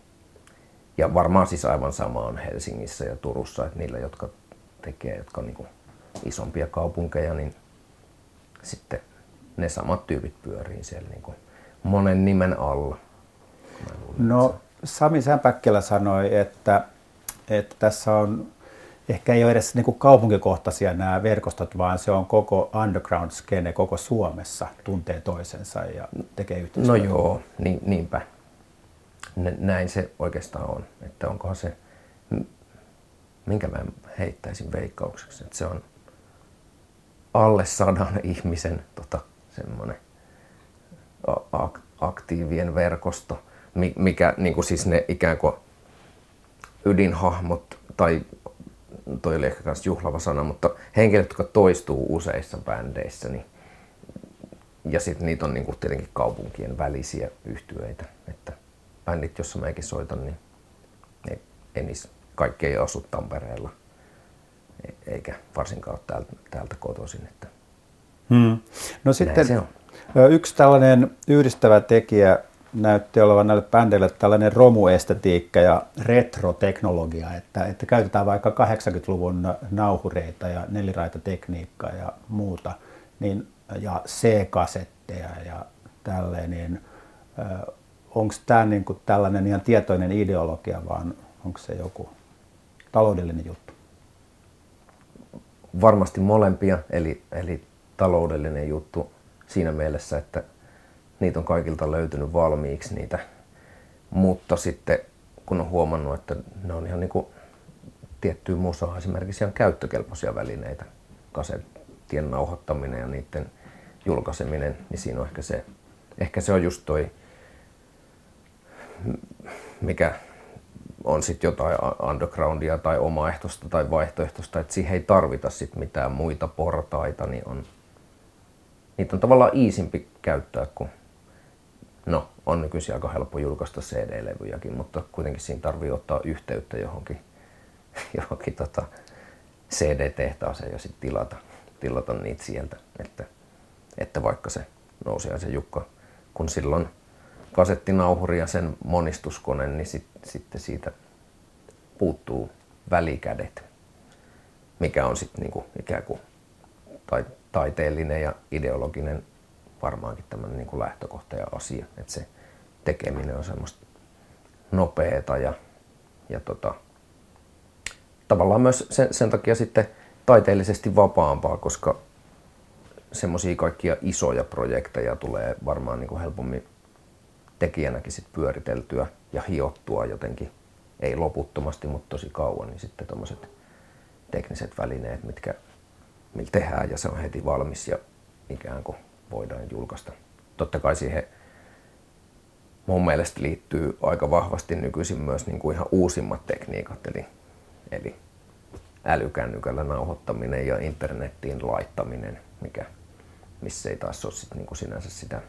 Ja varmaan siis aivan sama on Helsingissä ja Turussa, että niillä, jotka tekee, jotka on niin isompia kaupunkeja, niin sitten ne samat tyypit pyörii siellä niin monen nimen alla. No Sami Sämpäkkilä sanoi, että, että tässä on ehkä ei ole edes niin kuin kaupunkikohtaisia nämä verkostot, vaan se on koko underground-skene koko Suomessa tuntee toisensa ja tekee yhteistyötä. No joo, niin, niinpä. Näin se oikeastaan on. Että onkohan se, minkä mä heittäisin veikkaukseksi, että se on alle sadan ihmisen tota, semmoinen aktiivien verkosto, mikä niin kuin siis ne ikään kuin ydinhahmot, tai toi oli ehkä myös juhlava sana, mutta henkilöt, jotka toistuu useissa bändeissä, niin, ja sitten niitä on niin kuin tietenkin kaupunkien välisiä yhtyeitä, että bändit, jossa mäkin soitan, niin ei, ei niissä, kaikki ei asu Tampereella, e-, eikä varsinkaan ole täältä, täältä kotoisin. Että hmm. No sitten se on. Yksi tällainen yhdistävä tekijä näytti olevan näille bändeille tällainen romuestetiikka ja retroteknologia, että, että käytetään vaikka 80-luvun nauhureita ja neliraitatekniikkaa ja muuta, niin, ja C-kasetteja ja tälleen, niin onko tämä niin kuin tällainen ihan tietoinen ideologia, vaan onko se joku taloudellinen juttu? Varmasti molempia, eli, eli taloudellinen juttu siinä mielessä, että niitä on kaikilta löytynyt valmiiksi niitä. Mutta sitten kun on huomannut, että ne on ihan niin kuin tiettyä musaa esimerkiksi ihan käyttökelpoisia välineitä, kasettien nauhoittaminen ja niiden julkaiseminen, niin siinä on ehkä se, ehkä se on just toi, mikä on sitten jotain undergroundia tai omaehtoista tai vaihtoehtoista, että siihen ei tarvita sit mitään muita portaita, niin on, niitä on tavallaan iisimpi käyttää kuin No, on nykyisin aika helppo julkaista CD-levyjäkin, mutta kuitenkin siinä tarvii ottaa yhteyttä johonkin, johonkin tota CD-tehtaaseen ja sitten tilata, tilata niitä sieltä. Että, että vaikka se se Jukka, kun silloin kasettinauhuri ja sen monistuskone, niin sit, sitten siitä puuttuu välikädet. mikä on sitten niinku ikään kuin tai, taiteellinen ja ideologinen varmaankin tämmöinen niinku lähtökohta ja asia. Että se tekeminen on semmoista nopeeta ja, ja tota, tavallaan myös sen, sen takia sitten taiteellisesti vapaampaa, koska semmoisia kaikkia isoja projekteja tulee varmaan niin kuin helpommin tekijänäkin sit pyöriteltyä ja hiottua jotenkin, ei loputtomasti, mutta tosi kauan, niin sitten tuommoiset tekniset välineet, mitkä millä tehdään ja se on heti valmis ja ikään kuin voidaan julkaista. Totta kai siihen mun mielestä liittyy aika vahvasti nykyisin myös niin kuin ihan uusimmat tekniikat, eli, eli älykännykällä nauhoittaminen ja internettiin laittaminen, mikä, missä ei taas ole sit niin kuin sinänsä sitä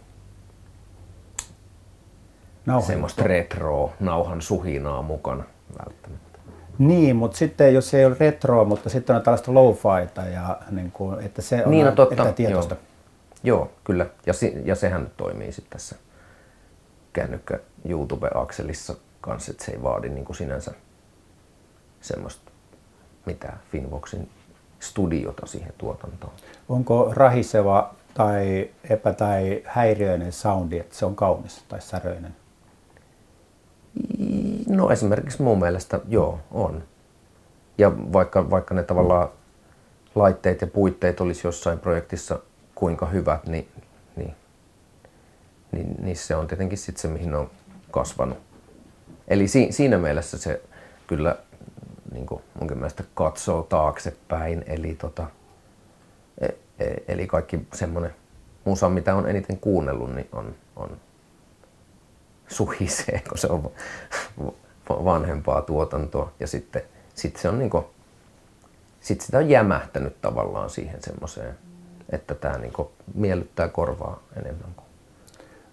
Nauhan semmoista retro nauhan suhinaa mukana välttämättä. Niin, mutta sitten jos ei ole retroa, mutta sitten on tällaista lo-fiita, ja niin kuin, että se on niin, no, totta. tietoista. Joo, joo, kyllä. Ja, si- ja sehän nyt toimii sitten tässä kännykkä YouTube-akselissa kanssa, että se ei vaadi niin kuin sinänsä semmoista mitä Finvoxin studiota siihen tuotantoon. Onko rahiseva tai epä- tai häiriöinen soundi, että se on kaunis tai säröinen? No esimerkiksi mun mielestä joo, on. Ja vaikka, vaikka ne tavallaan laitteet ja puitteet olisi jossain projektissa kuinka hyvät, niin, niin, niin, niin se on tietenkin sitten se, mihin on kasvanut. Eli si, siinä mielessä se kyllä niin kuin munkin mielestä katsoo taaksepäin. Eli, tota, e, e, eli kaikki semmoinen musa, mitä on eniten kuunnellut, niin on, on suhisee, kun se on vanhempaa tuotantoa. Ja sitten sit se on niinku, sit sitä on jämähtänyt tavallaan siihen semmoiseen, että tämä niinku miellyttää korvaa enemmän kuin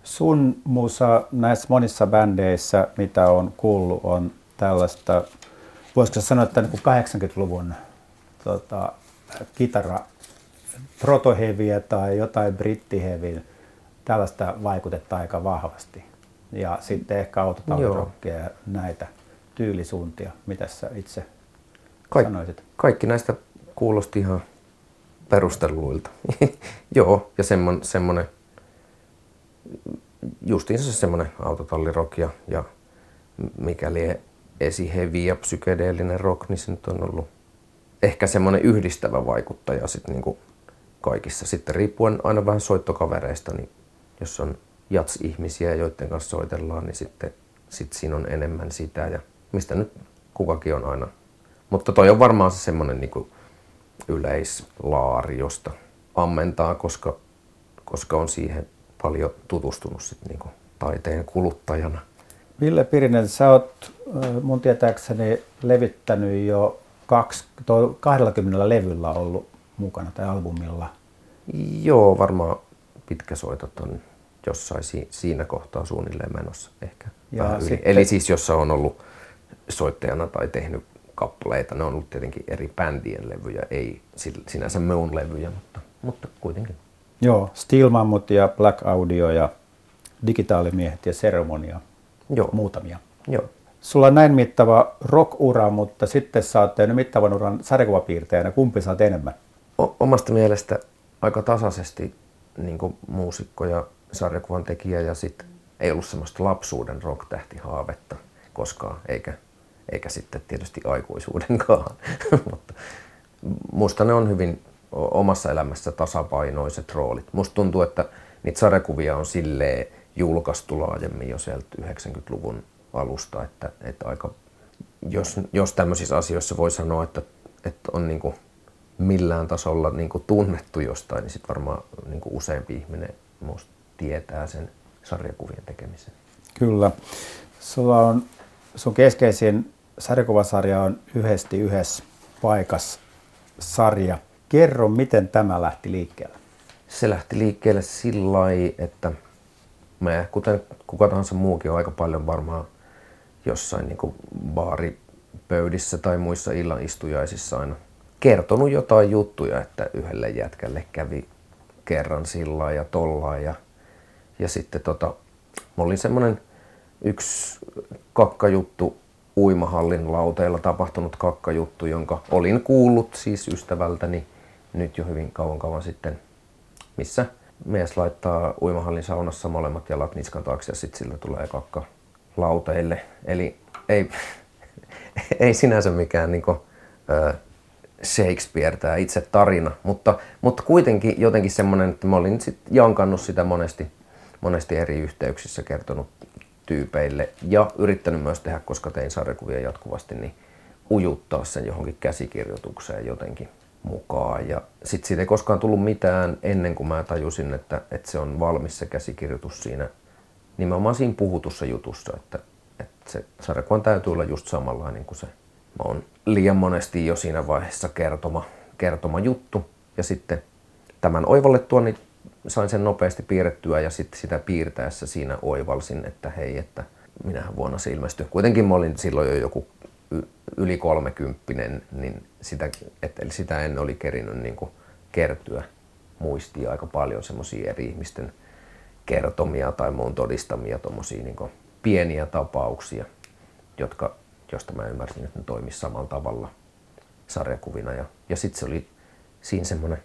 Sun musa näissä monissa bändeissä, mitä on kuullut, on tällaista voisiko sanoa, että niin 80-luvun tota, kitara protoheviä tai jotain brittiheviä, tällaista vaikutetta aika vahvasti. Ja sitten ehkä autotallirokkia ja näitä tyylisuuntia. Mitä sä itse Kaik- sanoisit? Kaikki näistä kuulosti ihan perustelluilta. [LAUGHS] Joo, ja semmonen, semmonen, justiinsa semmoinen autotallirok ja, ja mikäli esihevi ja psykedeellinen rock, niin se nyt on ollut ehkä semmoinen yhdistävä vaikuttaja sit niinku kaikissa. Sitten riippuen aina vähän soittokavereista, niin jos on jats-ihmisiä, joiden kanssa soitellaan, niin sitten sit siinä on enemmän sitä ja mistä nyt kukakin on aina. Mutta toi on varmaan se semmoinen niinku yleislaari, josta ammentaa, koska, koska on siihen paljon tutustunut sit niinku taiteen kuluttajana. Ville Pirinen, sä oot mun tietääkseni levittänyt jo 20 levyllä ollut mukana tai albumilla. Joo, varmaan pitkäsoitot on jossain siinä kohtaa suunnilleen menossa ehkä. Ja sitten... Eli siis jossa on ollut soittajana tai tehnyt kappaleita, ne on ollut tietenkin eri bändien levyjä, ei sinänsä mun levyjä, mutta, mutta kuitenkin. Joo, Steel Mammut ja Black Audio ja Digitaalimiehet ja Ceremonia Joo. muutamia. Joo. Sulla on näin mittava rock-ura, mutta sitten sä oot tehnyt mittavan uran sarjakuvapiirteenä. Kumpi saat enemmän? O- omasta mielestä aika tasaisesti niin muusikko ja sarjakuvan tekijä ja sitten ei ollut semmoista lapsuuden rock-tähtihaavetta koskaan, eikä, eikä sitten tietysti aikuisuudenkaan. [LAUGHS] mutta musta ne on hyvin omassa elämässä tasapainoiset roolit. Musta tuntuu, että niitä sarjakuvia on silleen julkaistu laajemmin jo sieltä 90-luvun alusta, että, että aika, jos, jos tämmöisissä asioissa voi sanoa, että, että on niin kuin millään tasolla niin kuin tunnettu jostain, niin sitten varmaan niin kuin useampi ihminen musta tietää sen sarjakuvien tekemisen. Kyllä. Sulla on, sun keskeisin sarjakuvasarja on yhdesti yhdessä paikassa sarja. Kerro, miten tämä lähti liikkeelle? Se lähti liikkeelle sillä että me, kuten kuka tahansa muukin, on aika paljon varmaan jossain niin baaripöydissä tai muissa illan istujaisissa aina kertonut jotain juttuja, että yhdelle jätkälle kävi kerran sillä ja tollaan. Ja, ja sitten tota, mä olin semmoinen yksi kakkajuttu uimahallin lauteilla tapahtunut kakkajuttu, jonka olin kuullut siis ystävältäni nyt jo hyvin kauan kauan sitten, missä mies laittaa uimahallin saunassa molemmat jalat niskan taakse ja sitten sillä tulee kakka lauteille. Eli ei, [LAUGHS] ei sinänsä mikään niin kuin, Shakespeare tämä itse tarina, mutta, mutta kuitenkin jotenkin semmoinen, että mä olin sit jankannut sitä monesti, monesti eri yhteyksissä kertonut tyypeille ja yrittänyt myös tehdä, koska tein sarjakuvia jatkuvasti, niin ujuttaa sen johonkin käsikirjoitukseen jotenkin mukaan. Ja sitten siitä ei koskaan tullut mitään ennen kuin mä tajusin, että, että se on valmis se käsikirjoitus siinä nimenomaan siinä puhutussa jutussa, että, että se sarjakuvan täytyy olla just samanlainen kuin se on liian monesti jo siinä vaiheessa kertoma, kertoma juttu. Ja sitten tämän oivallettua, niin sain sen nopeasti piirrettyä ja sitten sitä piirtäessä siinä oivalsin, että hei, että minähän vuonna se ilmestyi. Kuitenkin mä olin silloin jo joku yli kolmekymppinen, niin sitä, että, eli sitä en oli kerinyt niin kuin kertyä muistia aika paljon semmoisia eri ihmisten kertomia tai muun todistamia tommosia niin pieniä tapauksia, jotka, josta mä ymmärsin, että ne toimisi samalla tavalla sarjakuvina. Ja, ja sitten se oli siinä semmoinen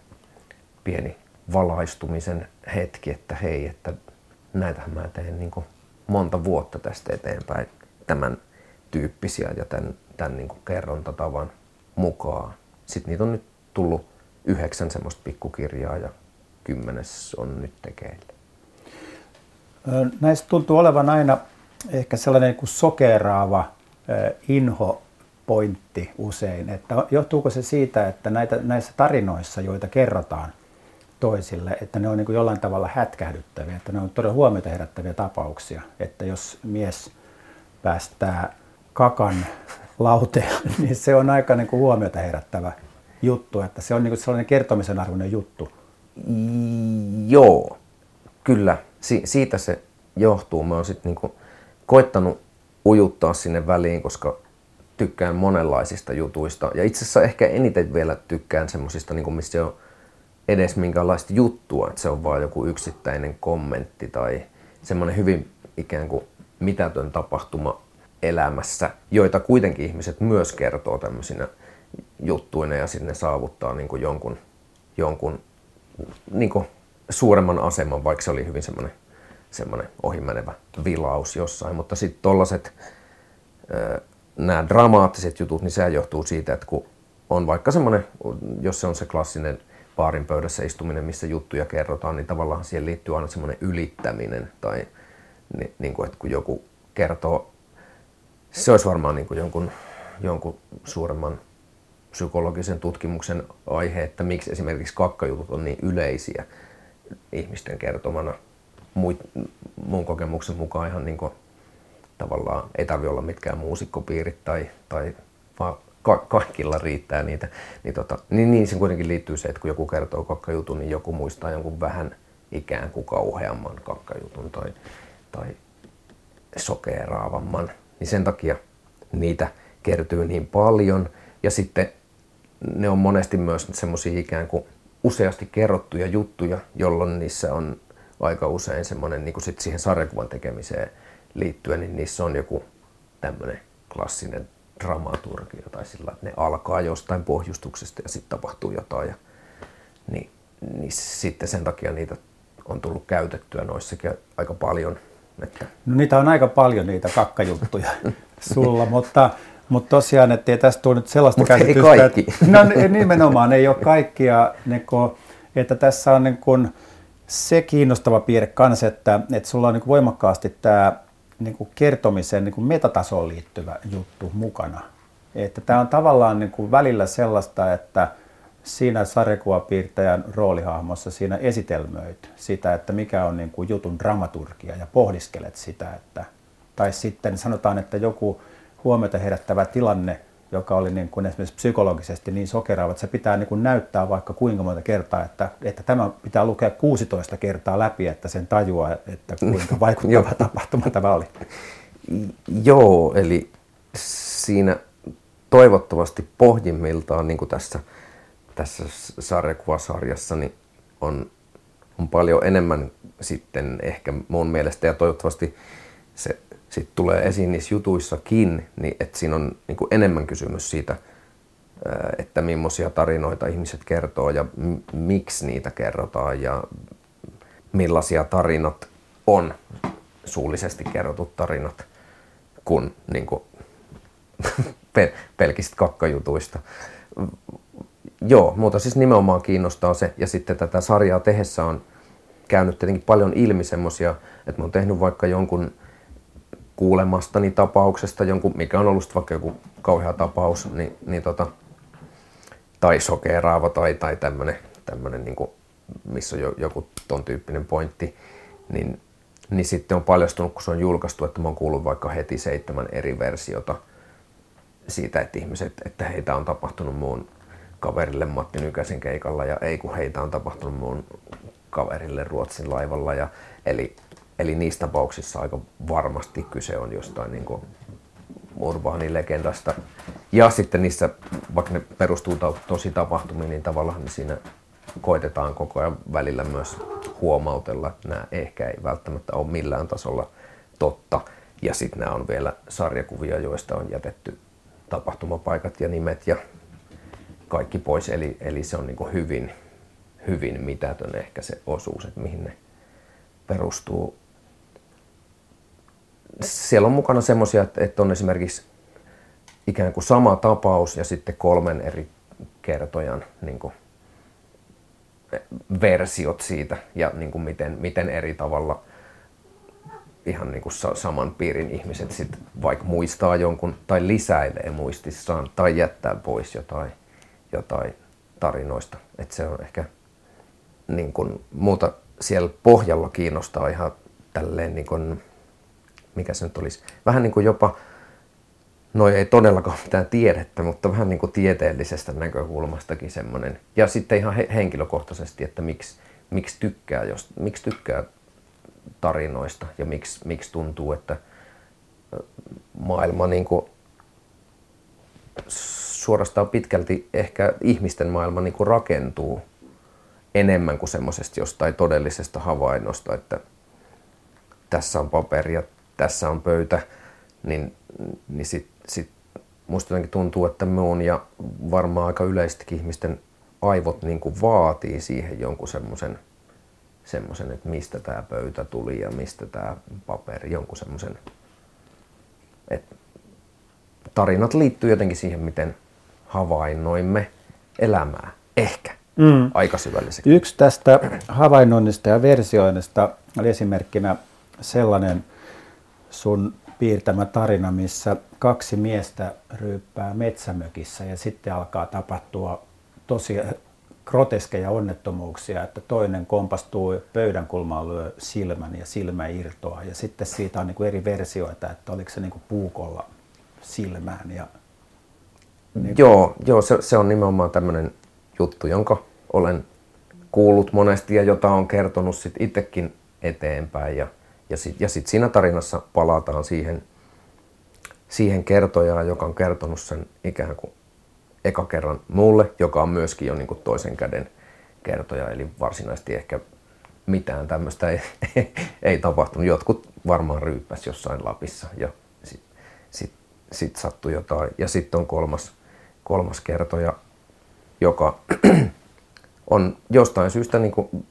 pieni valaistumisen hetki, että hei, että näitähän mä teen niin monta vuotta tästä eteenpäin tämän tyyppisiä ja tämän, tämän niin kerrontatavan mukaan. Sitten niitä on nyt tullut yhdeksän semmoista pikkukirjaa ja kymmenes on nyt tekeillä. Näistä tuntuu olevan aina ehkä sellainen kuin sokeraava inho pointti usein, että johtuuko se siitä, että näitä, näissä tarinoissa, joita kerrotaan toisille, että ne on niin kuin jollain tavalla hätkähdyttäviä, että ne on todella huomiota herättäviä tapauksia, että jos mies päästää kakan lauteen, [LAUGHS] niin se on aika niin kuin huomiota herättävä juttu, että se on niin kuin sellainen kertomisen arvoinen juttu. Joo, kyllä. Si- siitä se johtuu. Mä oon sitten niin koittanut ujuttaa sinne väliin, koska tykkään monenlaisista jutuista. Ja itse asiassa ehkä eniten vielä tykkään semmoisista, niin missä on edes minkäänlaista juttua, että se on vain joku yksittäinen kommentti tai semmoinen hyvin ikään kuin mitätön tapahtuma elämässä, joita kuitenkin ihmiset myös kertoo tämmöisinä juttuina ja sinne saavuttaa niin kuin jonkun, jonkun niin kuin suuremman aseman, vaikka se oli hyvin semmoinen, semmoinen ohimenevä vilaus jossain. Mutta sitten tollaset, nämä dramaattiset jutut, niin se johtuu siitä, että kun on vaikka semmoinen, jos se on se klassinen baarin pöydässä istuminen, missä juttuja kerrotaan, niin tavallaan siihen liittyy aina semmoinen ylittäminen tai niin, kuin, että kun joku kertoo, se olisi varmaan niin kuin jonkun, jonkun suuremman psykologisen tutkimuksen aihe, että miksi esimerkiksi kakkajutut on niin yleisiä ihmisten kertomana. Muit, mun kokemuksen mukaan ihan niin kuin, tavallaan ei tarvi olla mitkään muusikkopiirit tai, tai vaan kaikilla riittää niitä, niin, tota, niin, niin se kuitenkin liittyy se, että kun joku kertoo kakkajutun, niin joku muistaa jonkun vähän ikään kuin kauheamman kakkajutun tai, tai sokeraavamman. Niin sen takia niitä kertyy niin paljon. Ja sitten ne on monesti myös semmoisia ikään kuin useasti kerrottuja juttuja, jolloin niissä on aika usein semmoinen niin kuin sit siihen sarjakuvan tekemiseen liittyen, niin niissä on joku tämmöinen klassinen dramaturgia tai sillä, että ne alkaa jostain pohjustuksesta ja sitten tapahtuu jotain. Ja, niin, niin sitten sen takia niitä on tullut käytettyä noissakin aika paljon. Että... No niitä on aika paljon niitä kakkajuttuja [LAUGHS] sulla, mutta, mutta tosiaan, että ei tästä tule nyt sellaista mutta käsitystä. Ei kaikki. Että, no nimenomaan ei ole kaikkia, niin kuin, että tässä on niin kuin, se kiinnostava piirre kanssa, että, että sulla on niin voimakkaasti tämä niin kuin kertomisen niin kuin metatasoon liittyvä juttu mukana. Että tämä on tavallaan niin kuin välillä sellaista, että siinä sarjakuvapiirtäjän roolihahmossa siinä esitelmöit sitä, että mikä on niin kuin jutun dramaturgia ja pohdiskelet sitä, että, tai sitten sanotaan, että joku huomiota herättävä tilanne, joka oli niin kuin esimerkiksi psykologisesti niin sokeraava, että se pitää niin kuin näyttää vaikka kuinka monta kertaa, että, että tämä pitää lukea 16 kertaa läpi, että sen tajuaa, että kuinka [LAUGHS] vaikuttava tapahtuma tämä oli. Joo, eli siinä toivottavasti pohjimmiltaan, niin kuin tässä, tässä sarjakuvasarjassa, niin on, on paljon enemmän sitten ehkä mun mielestä, ja toivottavasti se sitten tulee esiin niissä jutuissakin, niin että siinä on niin kuin enemmän kysymys siitä, että millaisia tarinoita ihmiset kertoo ja m- miksi niitä kerrotaan ja millaisia tarinat on suullisesti kerrotut tarinat kuin, niin kuin [LAUGHS] pelkistä kakkajutuista. Joo, mutta siis nimenomaan kiinnostaa se. Ja sitten tätä sarjaa tehessä on käynyt tietenkin paljon ilmi semmoisia, että mä oon tehnyt vaikka jonkun kuulemastani tapauksesta, jonkun, mikä on ollut vaikka joku kauhea tapaus, niin, niin tota, tai sokeraava tai, tai tämmöinen, tämmönen, niin missä on joku ton tyyppinen pointti, niin, niin sitten on paljastunut, kun se on julkaistu, että mä oon kuullut vaikka heti seitsemän eri versiota siitä, että ihmiset, että heitä on tapahtunut muun kaverille Matti Nykäsen keikalla ja ei kun heitä on tapahtunut mun kaverille Ruotsin laivalla. Ja, eli, eli niissä tapauksissa aika varmasti kyse on jostain niin kuin urbaanilegendasta. Ja sitten niissä, vaikka ne perustuu tosi tapahtumiin, niin tavallaan siinä koitetaan koko ajan välillä myös huomautella, että nämä ehkä ei välttämättä ole millään tasolla totta. Ja sitten nämä on vielä sarjakuvia, joista on jätetty tapahtumapaikat ja nimet ja kaikki pois. Eli, eli se on niin hyvin, hyvin mitätön ehkä se osuus, että mihin ne perustuu. Siellä on mukana semmoisia, että on esimerkiksi ikään kuin sama tapaus ja sitten kolmen eri kertojan niin kuin versiot siitä ja niin kuin miten, miten eri tavalla ihan niin kuin saman piirin ihmiset sit vaikka muistaa jonkun tai lisäilee muistissaan tai jättää pois jotain, jotain tarinoista. Et se on ehkä niin kuin, muuta siellä pohjalla kiinnostaa ihan tälleen, niin kuin, mikä se nyt olisi, vähän niin kuin jopa, no ei todellakaan mitään tiedettä, mutta vähän niin kuin tieteellisestä näkökulmastakin semmoinen. Ja sitten ihan he, henkilökohtaisesti, että miksi, miksi, tykkää, jos, miksi tykkää tarinoista ja miksi, miksi tuntuu, että maailma niin kuin suorastaan pitkälti ehkä ihmisten maailma niin kuin rakentuu enemmän kuin semmoisesta jostain todellisesta havainnosta, että tässä on paperi ja tässä on pöytä, niin, niin sitten sit musta jotenkin tuntuu, että mun ja varmaan aika yleistäkin ihmisten aivot niin kuin vaatii siihen jonkun semmoisen, semmoisen, että mistä tämä pöytä tuli ja mistä tämä paperi, jonkun semmoisen, että tarinat liittyy jotenkin siihen, miten havainnoimme elämää. Ehkä. Mm. Aika syvällisesti. Yksi tästä havainnoinnista ja versioinnista oli esimerkkinä sellainen sun piirtämä tarina, missä kaksi miestä ryyppää metsämökissä ja sitten alkaa tapahtua tosi groteskeja onnettomuuksia, että toinen kompastuu pöydän kulmaan lyö silmän ja silmä irtoaa. Ja sitten siitä on niin eri versioita, että oliko se niin puukolla silmään. Ja, niin joo, joo se, se on nimenomaan tämmöinen juttu, jonka olen kuullut monesti ja jota on kertonut sit itsekin eteenpäin. Ja, ja sitten sit siinä tarinassa palataan siihen, siihen kertojaan, joka on kertonut sen ikään kuin eka kerran mulle, joka on myöskin jo niin kuin toisen käden kertoja, eli varsinaisesti ehkä mitään tämmöistä ei, [LAUGHS] ei tapahtunut. Jotkut varmaan ryyppäs jossain Lapissa ja sitten sit, sit sattui jotain. Ja sitten on kolmas, kolmas kertoja, joka [CLEARS THROAT] on jostain syystä niin kuin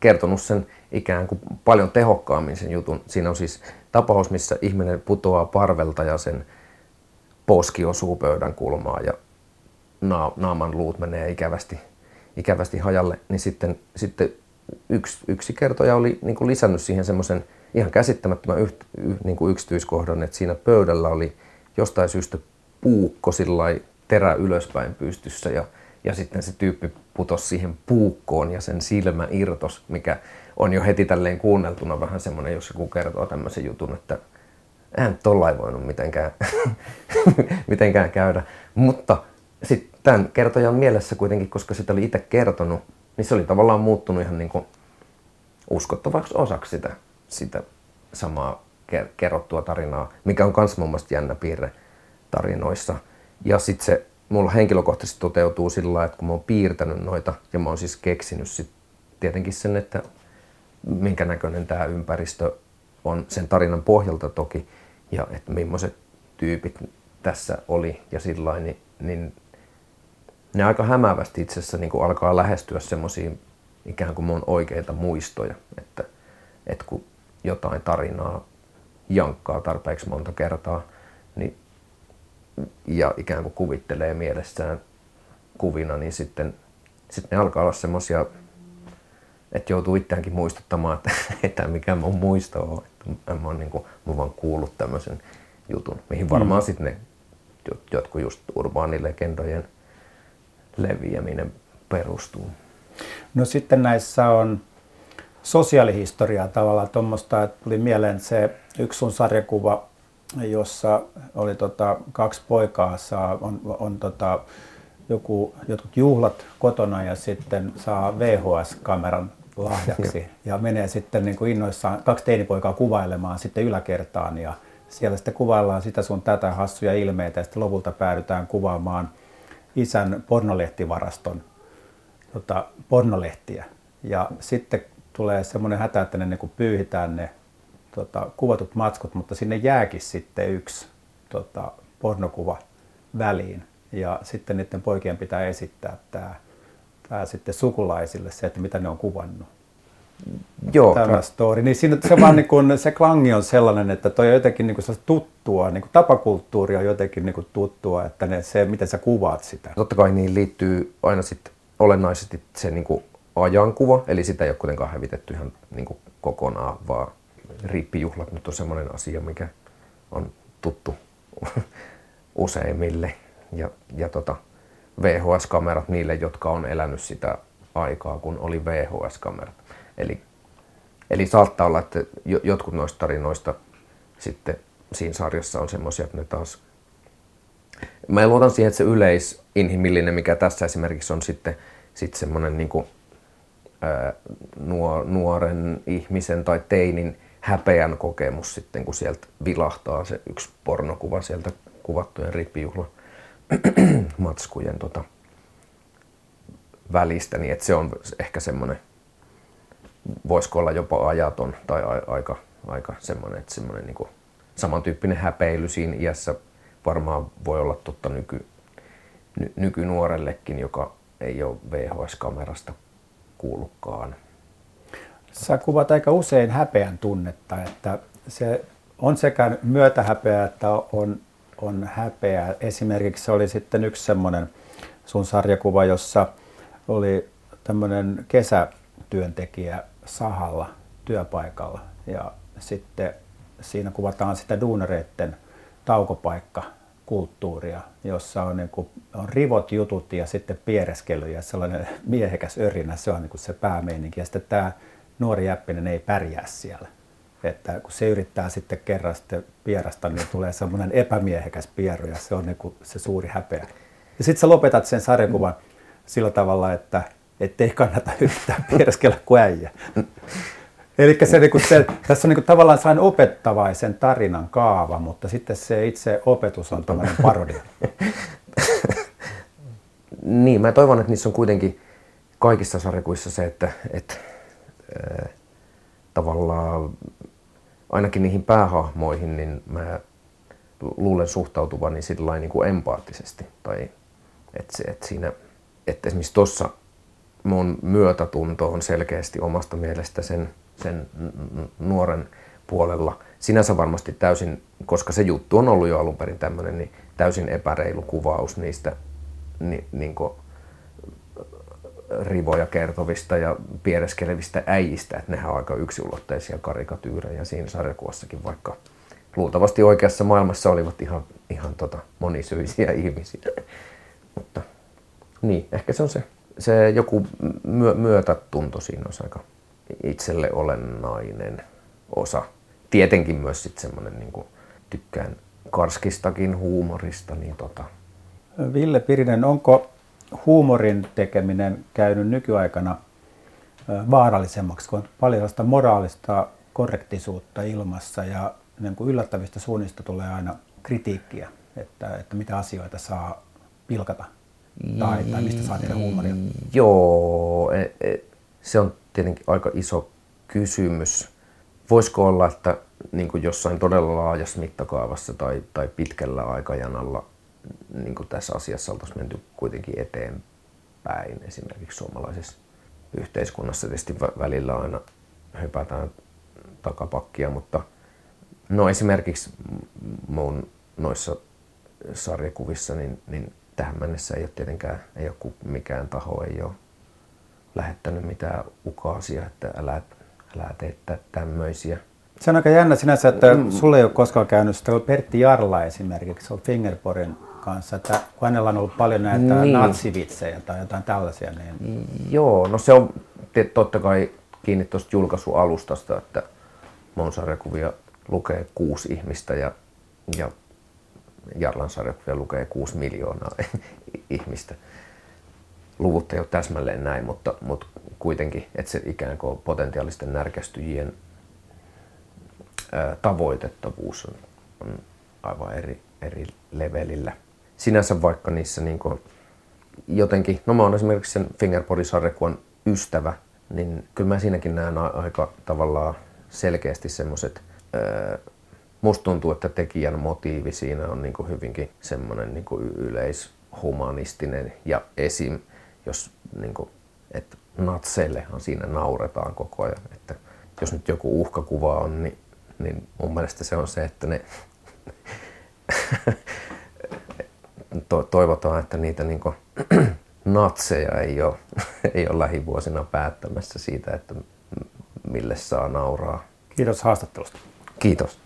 kertonut sen ikään kuin paljon tehokkaammin sen jutun. Siinä on siis tapaus, missä ihminen putoaa parvelta ja sen poski osuu pöydän kulmaa ja naaman luut menee ikävästi, ikävästi hajalle, niin sitten, sitten yksi, yksi kertoja oli niin kuin lisännyt siihen semmoisen ihan käsittämättömän yht, y, niin kuin yksityiskohdan, että siinä pöydällä oli jostain syystä puukko terä ylöspäin pystyssä ja, ja sitten se tyyppi putosi siihen puukkoon ja sen silmä irtos, mikä on jo heti tälleen kuunneltuna vähän semmoinen, jos joku kertoo tämmöisen jutun, että eihän tollain voinut mitenkään, [LAUGHS] mitenkään käydä. Mutta sitten tämän kertojan mielessä kuitenkin, koska sitä oli itse kertonut, niin se oli tavallaan muuttunut ihan niin kuin uskottavaksi osaksi sitä, sitä samaa kerrottua tarinaa, mikä on myös mun mielestä jännä piirre tarinoissa. Ja sitten se mulla henkilökohtaisesti toteutuu sillä lailla, että kun mä oon piirtänyt noita ja mä oon siis keksinyt sit tietenkin sen, että minkä näköinen tämä ympäristö on sen tarinan pohjalta toki, ja että millaiset tyypit tässä oli ja sillä niin, niin ne aika hämäävästi itse asiassa niin alkaa lähestyä semmoisia ikään kuin mun oikeita muistoja, että, että kun jotain tarinaa jankkaa tarpeeksi monta kertaa, niin, ja ikään kuin kuvittelee mielessään kuvina, niin sitten, sitten ne alkaa olla semmoisia, että joutuu itseäänkin muistuttamaan, että, [LAUGHS] että mikä mun muisto on. Että mä oon niin kuin, mä vaan kuullut tämmöisen jutun, mihin varmaan mm. sitten ne jotkut just urbaanilegendojen leviäminen perustuu. No sitten näissä on sosiaalihistoriaa tavallaan tuommoista, että tuli mieleen se yksi sun sarjakuva, jossa oli tota, kaksi poikaa, saa, on, on tota, joku, jotkut juhlat kotona ja sitten saa VHS-kameran lahjaksi ja menee sitten niin kuin innoissaan kaksi teinipoikaa kuvailemaan sitten yläkertaan ja siellä sitten kuvaillaan sitä sun tätä hassuja ilmeitä ja sitten lopulta päädytään kuvaamaan isän pornolehtivaraston tota, pornolehtiä. Ja sitten tulee semmoinen hätä, että ne niin pyyhitään ne tota, kuvatut matskut, mutta sinne jääkin sitten yksi tota, pornokuva väliin. Ja sitten niiden poikien pitää esittää tämä, tämä sitten sukulaisille se, että mitä ne on kuvannut. Joo, tämä story. Niin siinä se, vaan niin kun, se klangi on sellainen, että toi on jotenkin niin tuttua, niin kuin tapakulttuuri on jotenkin niin tuttua, että ne, se, miten sä kuvaat sitä. Totta kai niin liittyy aina sitten olennaisesti se niin ajankuva, eli sitä ei ole kuitenkaan hävitetty ihan niin kokonaan, vaan riippijuhlat nyt on semmoinen asia, mikä on tuttu [LAUGHS] useimmille. Ja, ja tota, VHS-kamerat niille, jotka on elänyt sitä aikaa, kun oli VHS-kamerat. Eli, eli saattaa olla, että jotkut noista tarinoista sitten siinä sarjassa on semmoisia, että ne taas... Mä luotan siihen, että se yleisinhimillinen, mikä tässä esimerkiksi on sitten sit semmoinen niin kuin, ää, nuoren ihmisen tai teinin häpeän kokemus sitten, kun sieltä vilahtaa se yksi pornokuva sieltä kuvattujen rippijuhla [CLEARS THROAT] matskujen tota, välistä, niin että se on ehkä semmoinen voisiko olla jopa ajaton tai a, aika, aika semmoinen, että semmoinen niin kuin samantyyppinen häpeily siinä iässä varmaan voi olla totta nyky, ny, nykynuorellekin, joka ei ole VHS-kamerasta kuullutkaan. Sä kuvat aika usein häpeän tunnetta, että se on sekä myötähäpeä että on, on häpeä. Esimerkiksi oli sitten yksi semmoinen sun sarjakuva, jossa oli tämmöinen kesätyöntekijä sahalla työpaikalla ja sitten siinä kuvataan sitä duunareiden taukopaikka kulttuuria, jossa on, niin kuin, on rivot jutut ja sitten piereskely ja sellainen [LAUGHS] miehekäs örinä, se on niin kuin se päämeininki. Ja sitten tämä nuori jäppinen ei pärjää siellä. Että kun se yrittää sitten kerran sitten pierasta, niin tulee semmoinen epämiehekäs pieru ja se on niin kuin se suuri häpeä. Ja sitten sä lopetat sen sarjakuvan sillä tavalla, että ettei kannata yhtään piereskellä kuin äijä. Eli se, niin se, tässä on niin tavallaan sain opettavaisen tarinan kaava, mutta sitten se itse opetus on tämmöinen parodia. niin, mä toivon, että niissä on kuitenkin kaikissa sarjakuissa se, että, että äh, tavallaan ainakin niihin päähahmoihin, niin mä luulen suhtautuvani sillä niin kuin empaattisesti. Tai että, että siinä, että esimerkiksi tuossa mun myötätunto on selkeästi omasta mielestä sen, sen nuoren puolella. Sinänsä varmasti täysin, koska se juttu on ollut jo alun perin tämmöinen, niin täysin epäreilu kuvaus niistä ni, niin kuin, rivoja kertovista ja piereskelevistä äijistä, että nehän on aika yksiulotteisia karikatyyrejä siinä sarjakuvassakin, vaikka luultavasti oikeassa maailmassa olivat ihan, ihan tota monisyisiä [LAUGHS] ihmisiä. Mutta niin, ehkä se on se se joku myö, myötätunto siinä on aika itselle olennainen osa. Tietenkin myös sitten semmoinen niin tykkään karskistakin huumorista. Niin tota. Ville Pirinen, onko huumorin tekeminen käynyt nykyaikana vaarallisemmaksi, kun on paljon sitä moraalista korrektisuutta ilmassa ja niin kuin yllättävistä suunnista tulee aina kritiikkiä, että, että mitä asioita saa pilkata? Tai, tai mistä saa tehdä huumoria? Joo, e, e, se on tietenkin aika iso kysymys. voisiko olla, että niin kuin jossain todella laajassa mittakaavassa tai, tai pitkällä aikajanalla niin kuin tässä asiassa oltaisiin menty kuitenkin eteenpäin esimerkiksi suomalaisessa yhteiskunnassa. Tietysti välillä aina hypätään takapakkia, mutta no esimerkiksi mun noissa sarjakuvissa, niin, niin tähän mennessä ei ole tietenkään, ei ole mikään taho ei ole lähettänyt mitään ukaasia, että älä, älä tee tämmöisiä. Se on aika jännä sinänsä, että mm. sulle ei ole koskaan käynyt sitä. Pertti Jarla esimerkiksi, on Fingerporin kanssa, että kun hänellä on ollut paljon näitä niin. natsivitsejä tai jotain tällaisia. Niin... Joo, no se on totta kai kiinni tuosta julkaisualustasta, että mun sarjakuvia lukee kuusi ihmistä ja, ja Jarlan sarjakuvia lukee kuusi miljoonaa [LAUGHS] ihmistä. Luvut ei ole täsmälleen näin, mutta, mutta kuitenkin, että se ikään kuin potentiaalisten närkästyjien ää, tavoitettavuus on, on aivan eri, eri levelillä. Sinänsä vaikka niissä niin kuin, jotenkin, no mä oon esimerkiksi sen Fingerpori-sarjakuvan ystävä, niin kyllä mä siinäkin näen aika tavallaan selkeästi semmoiset, musta tuntuu, että tekijän motiivi siinä on niin kuin hyvinkin semmoinen niin kuin yleishumanistinen ja esim. jos niin kuin, että natseillehan siinä nauretaan koko ajan, että jos nyt joku uhkakuva on, niin, niin mun mielestä se on se, että ne [LAUGHS] toivotaan, että niitä niin kuin, [CLEARS THROAT] natseja ei ole, [LAUGHS] ei ole lähivuosina päättämässä siitä, että mille saa nauraa. Kiitos haastattelusta. Kiitos.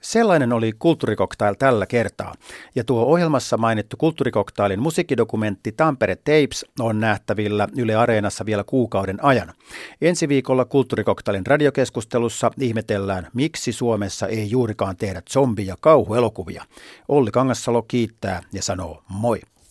Sellainen oli Kulttuurikoktail tällä kertaa. Ja tuo ohjelmassa mainittu Kulttuurikoktailin musiikkidokumentti Tampere Tapes on nähtävillä Yle Areenassa vielä kuukauden ajan. Ensi viikolla Kulttuurikoktailin radiokeskustelussa ihmetellään, miksi Suomessa ei juurikaan tehdä zombi- ja kauhuelokuvia. Olli Kangassalo kiittää ja sanoo moi.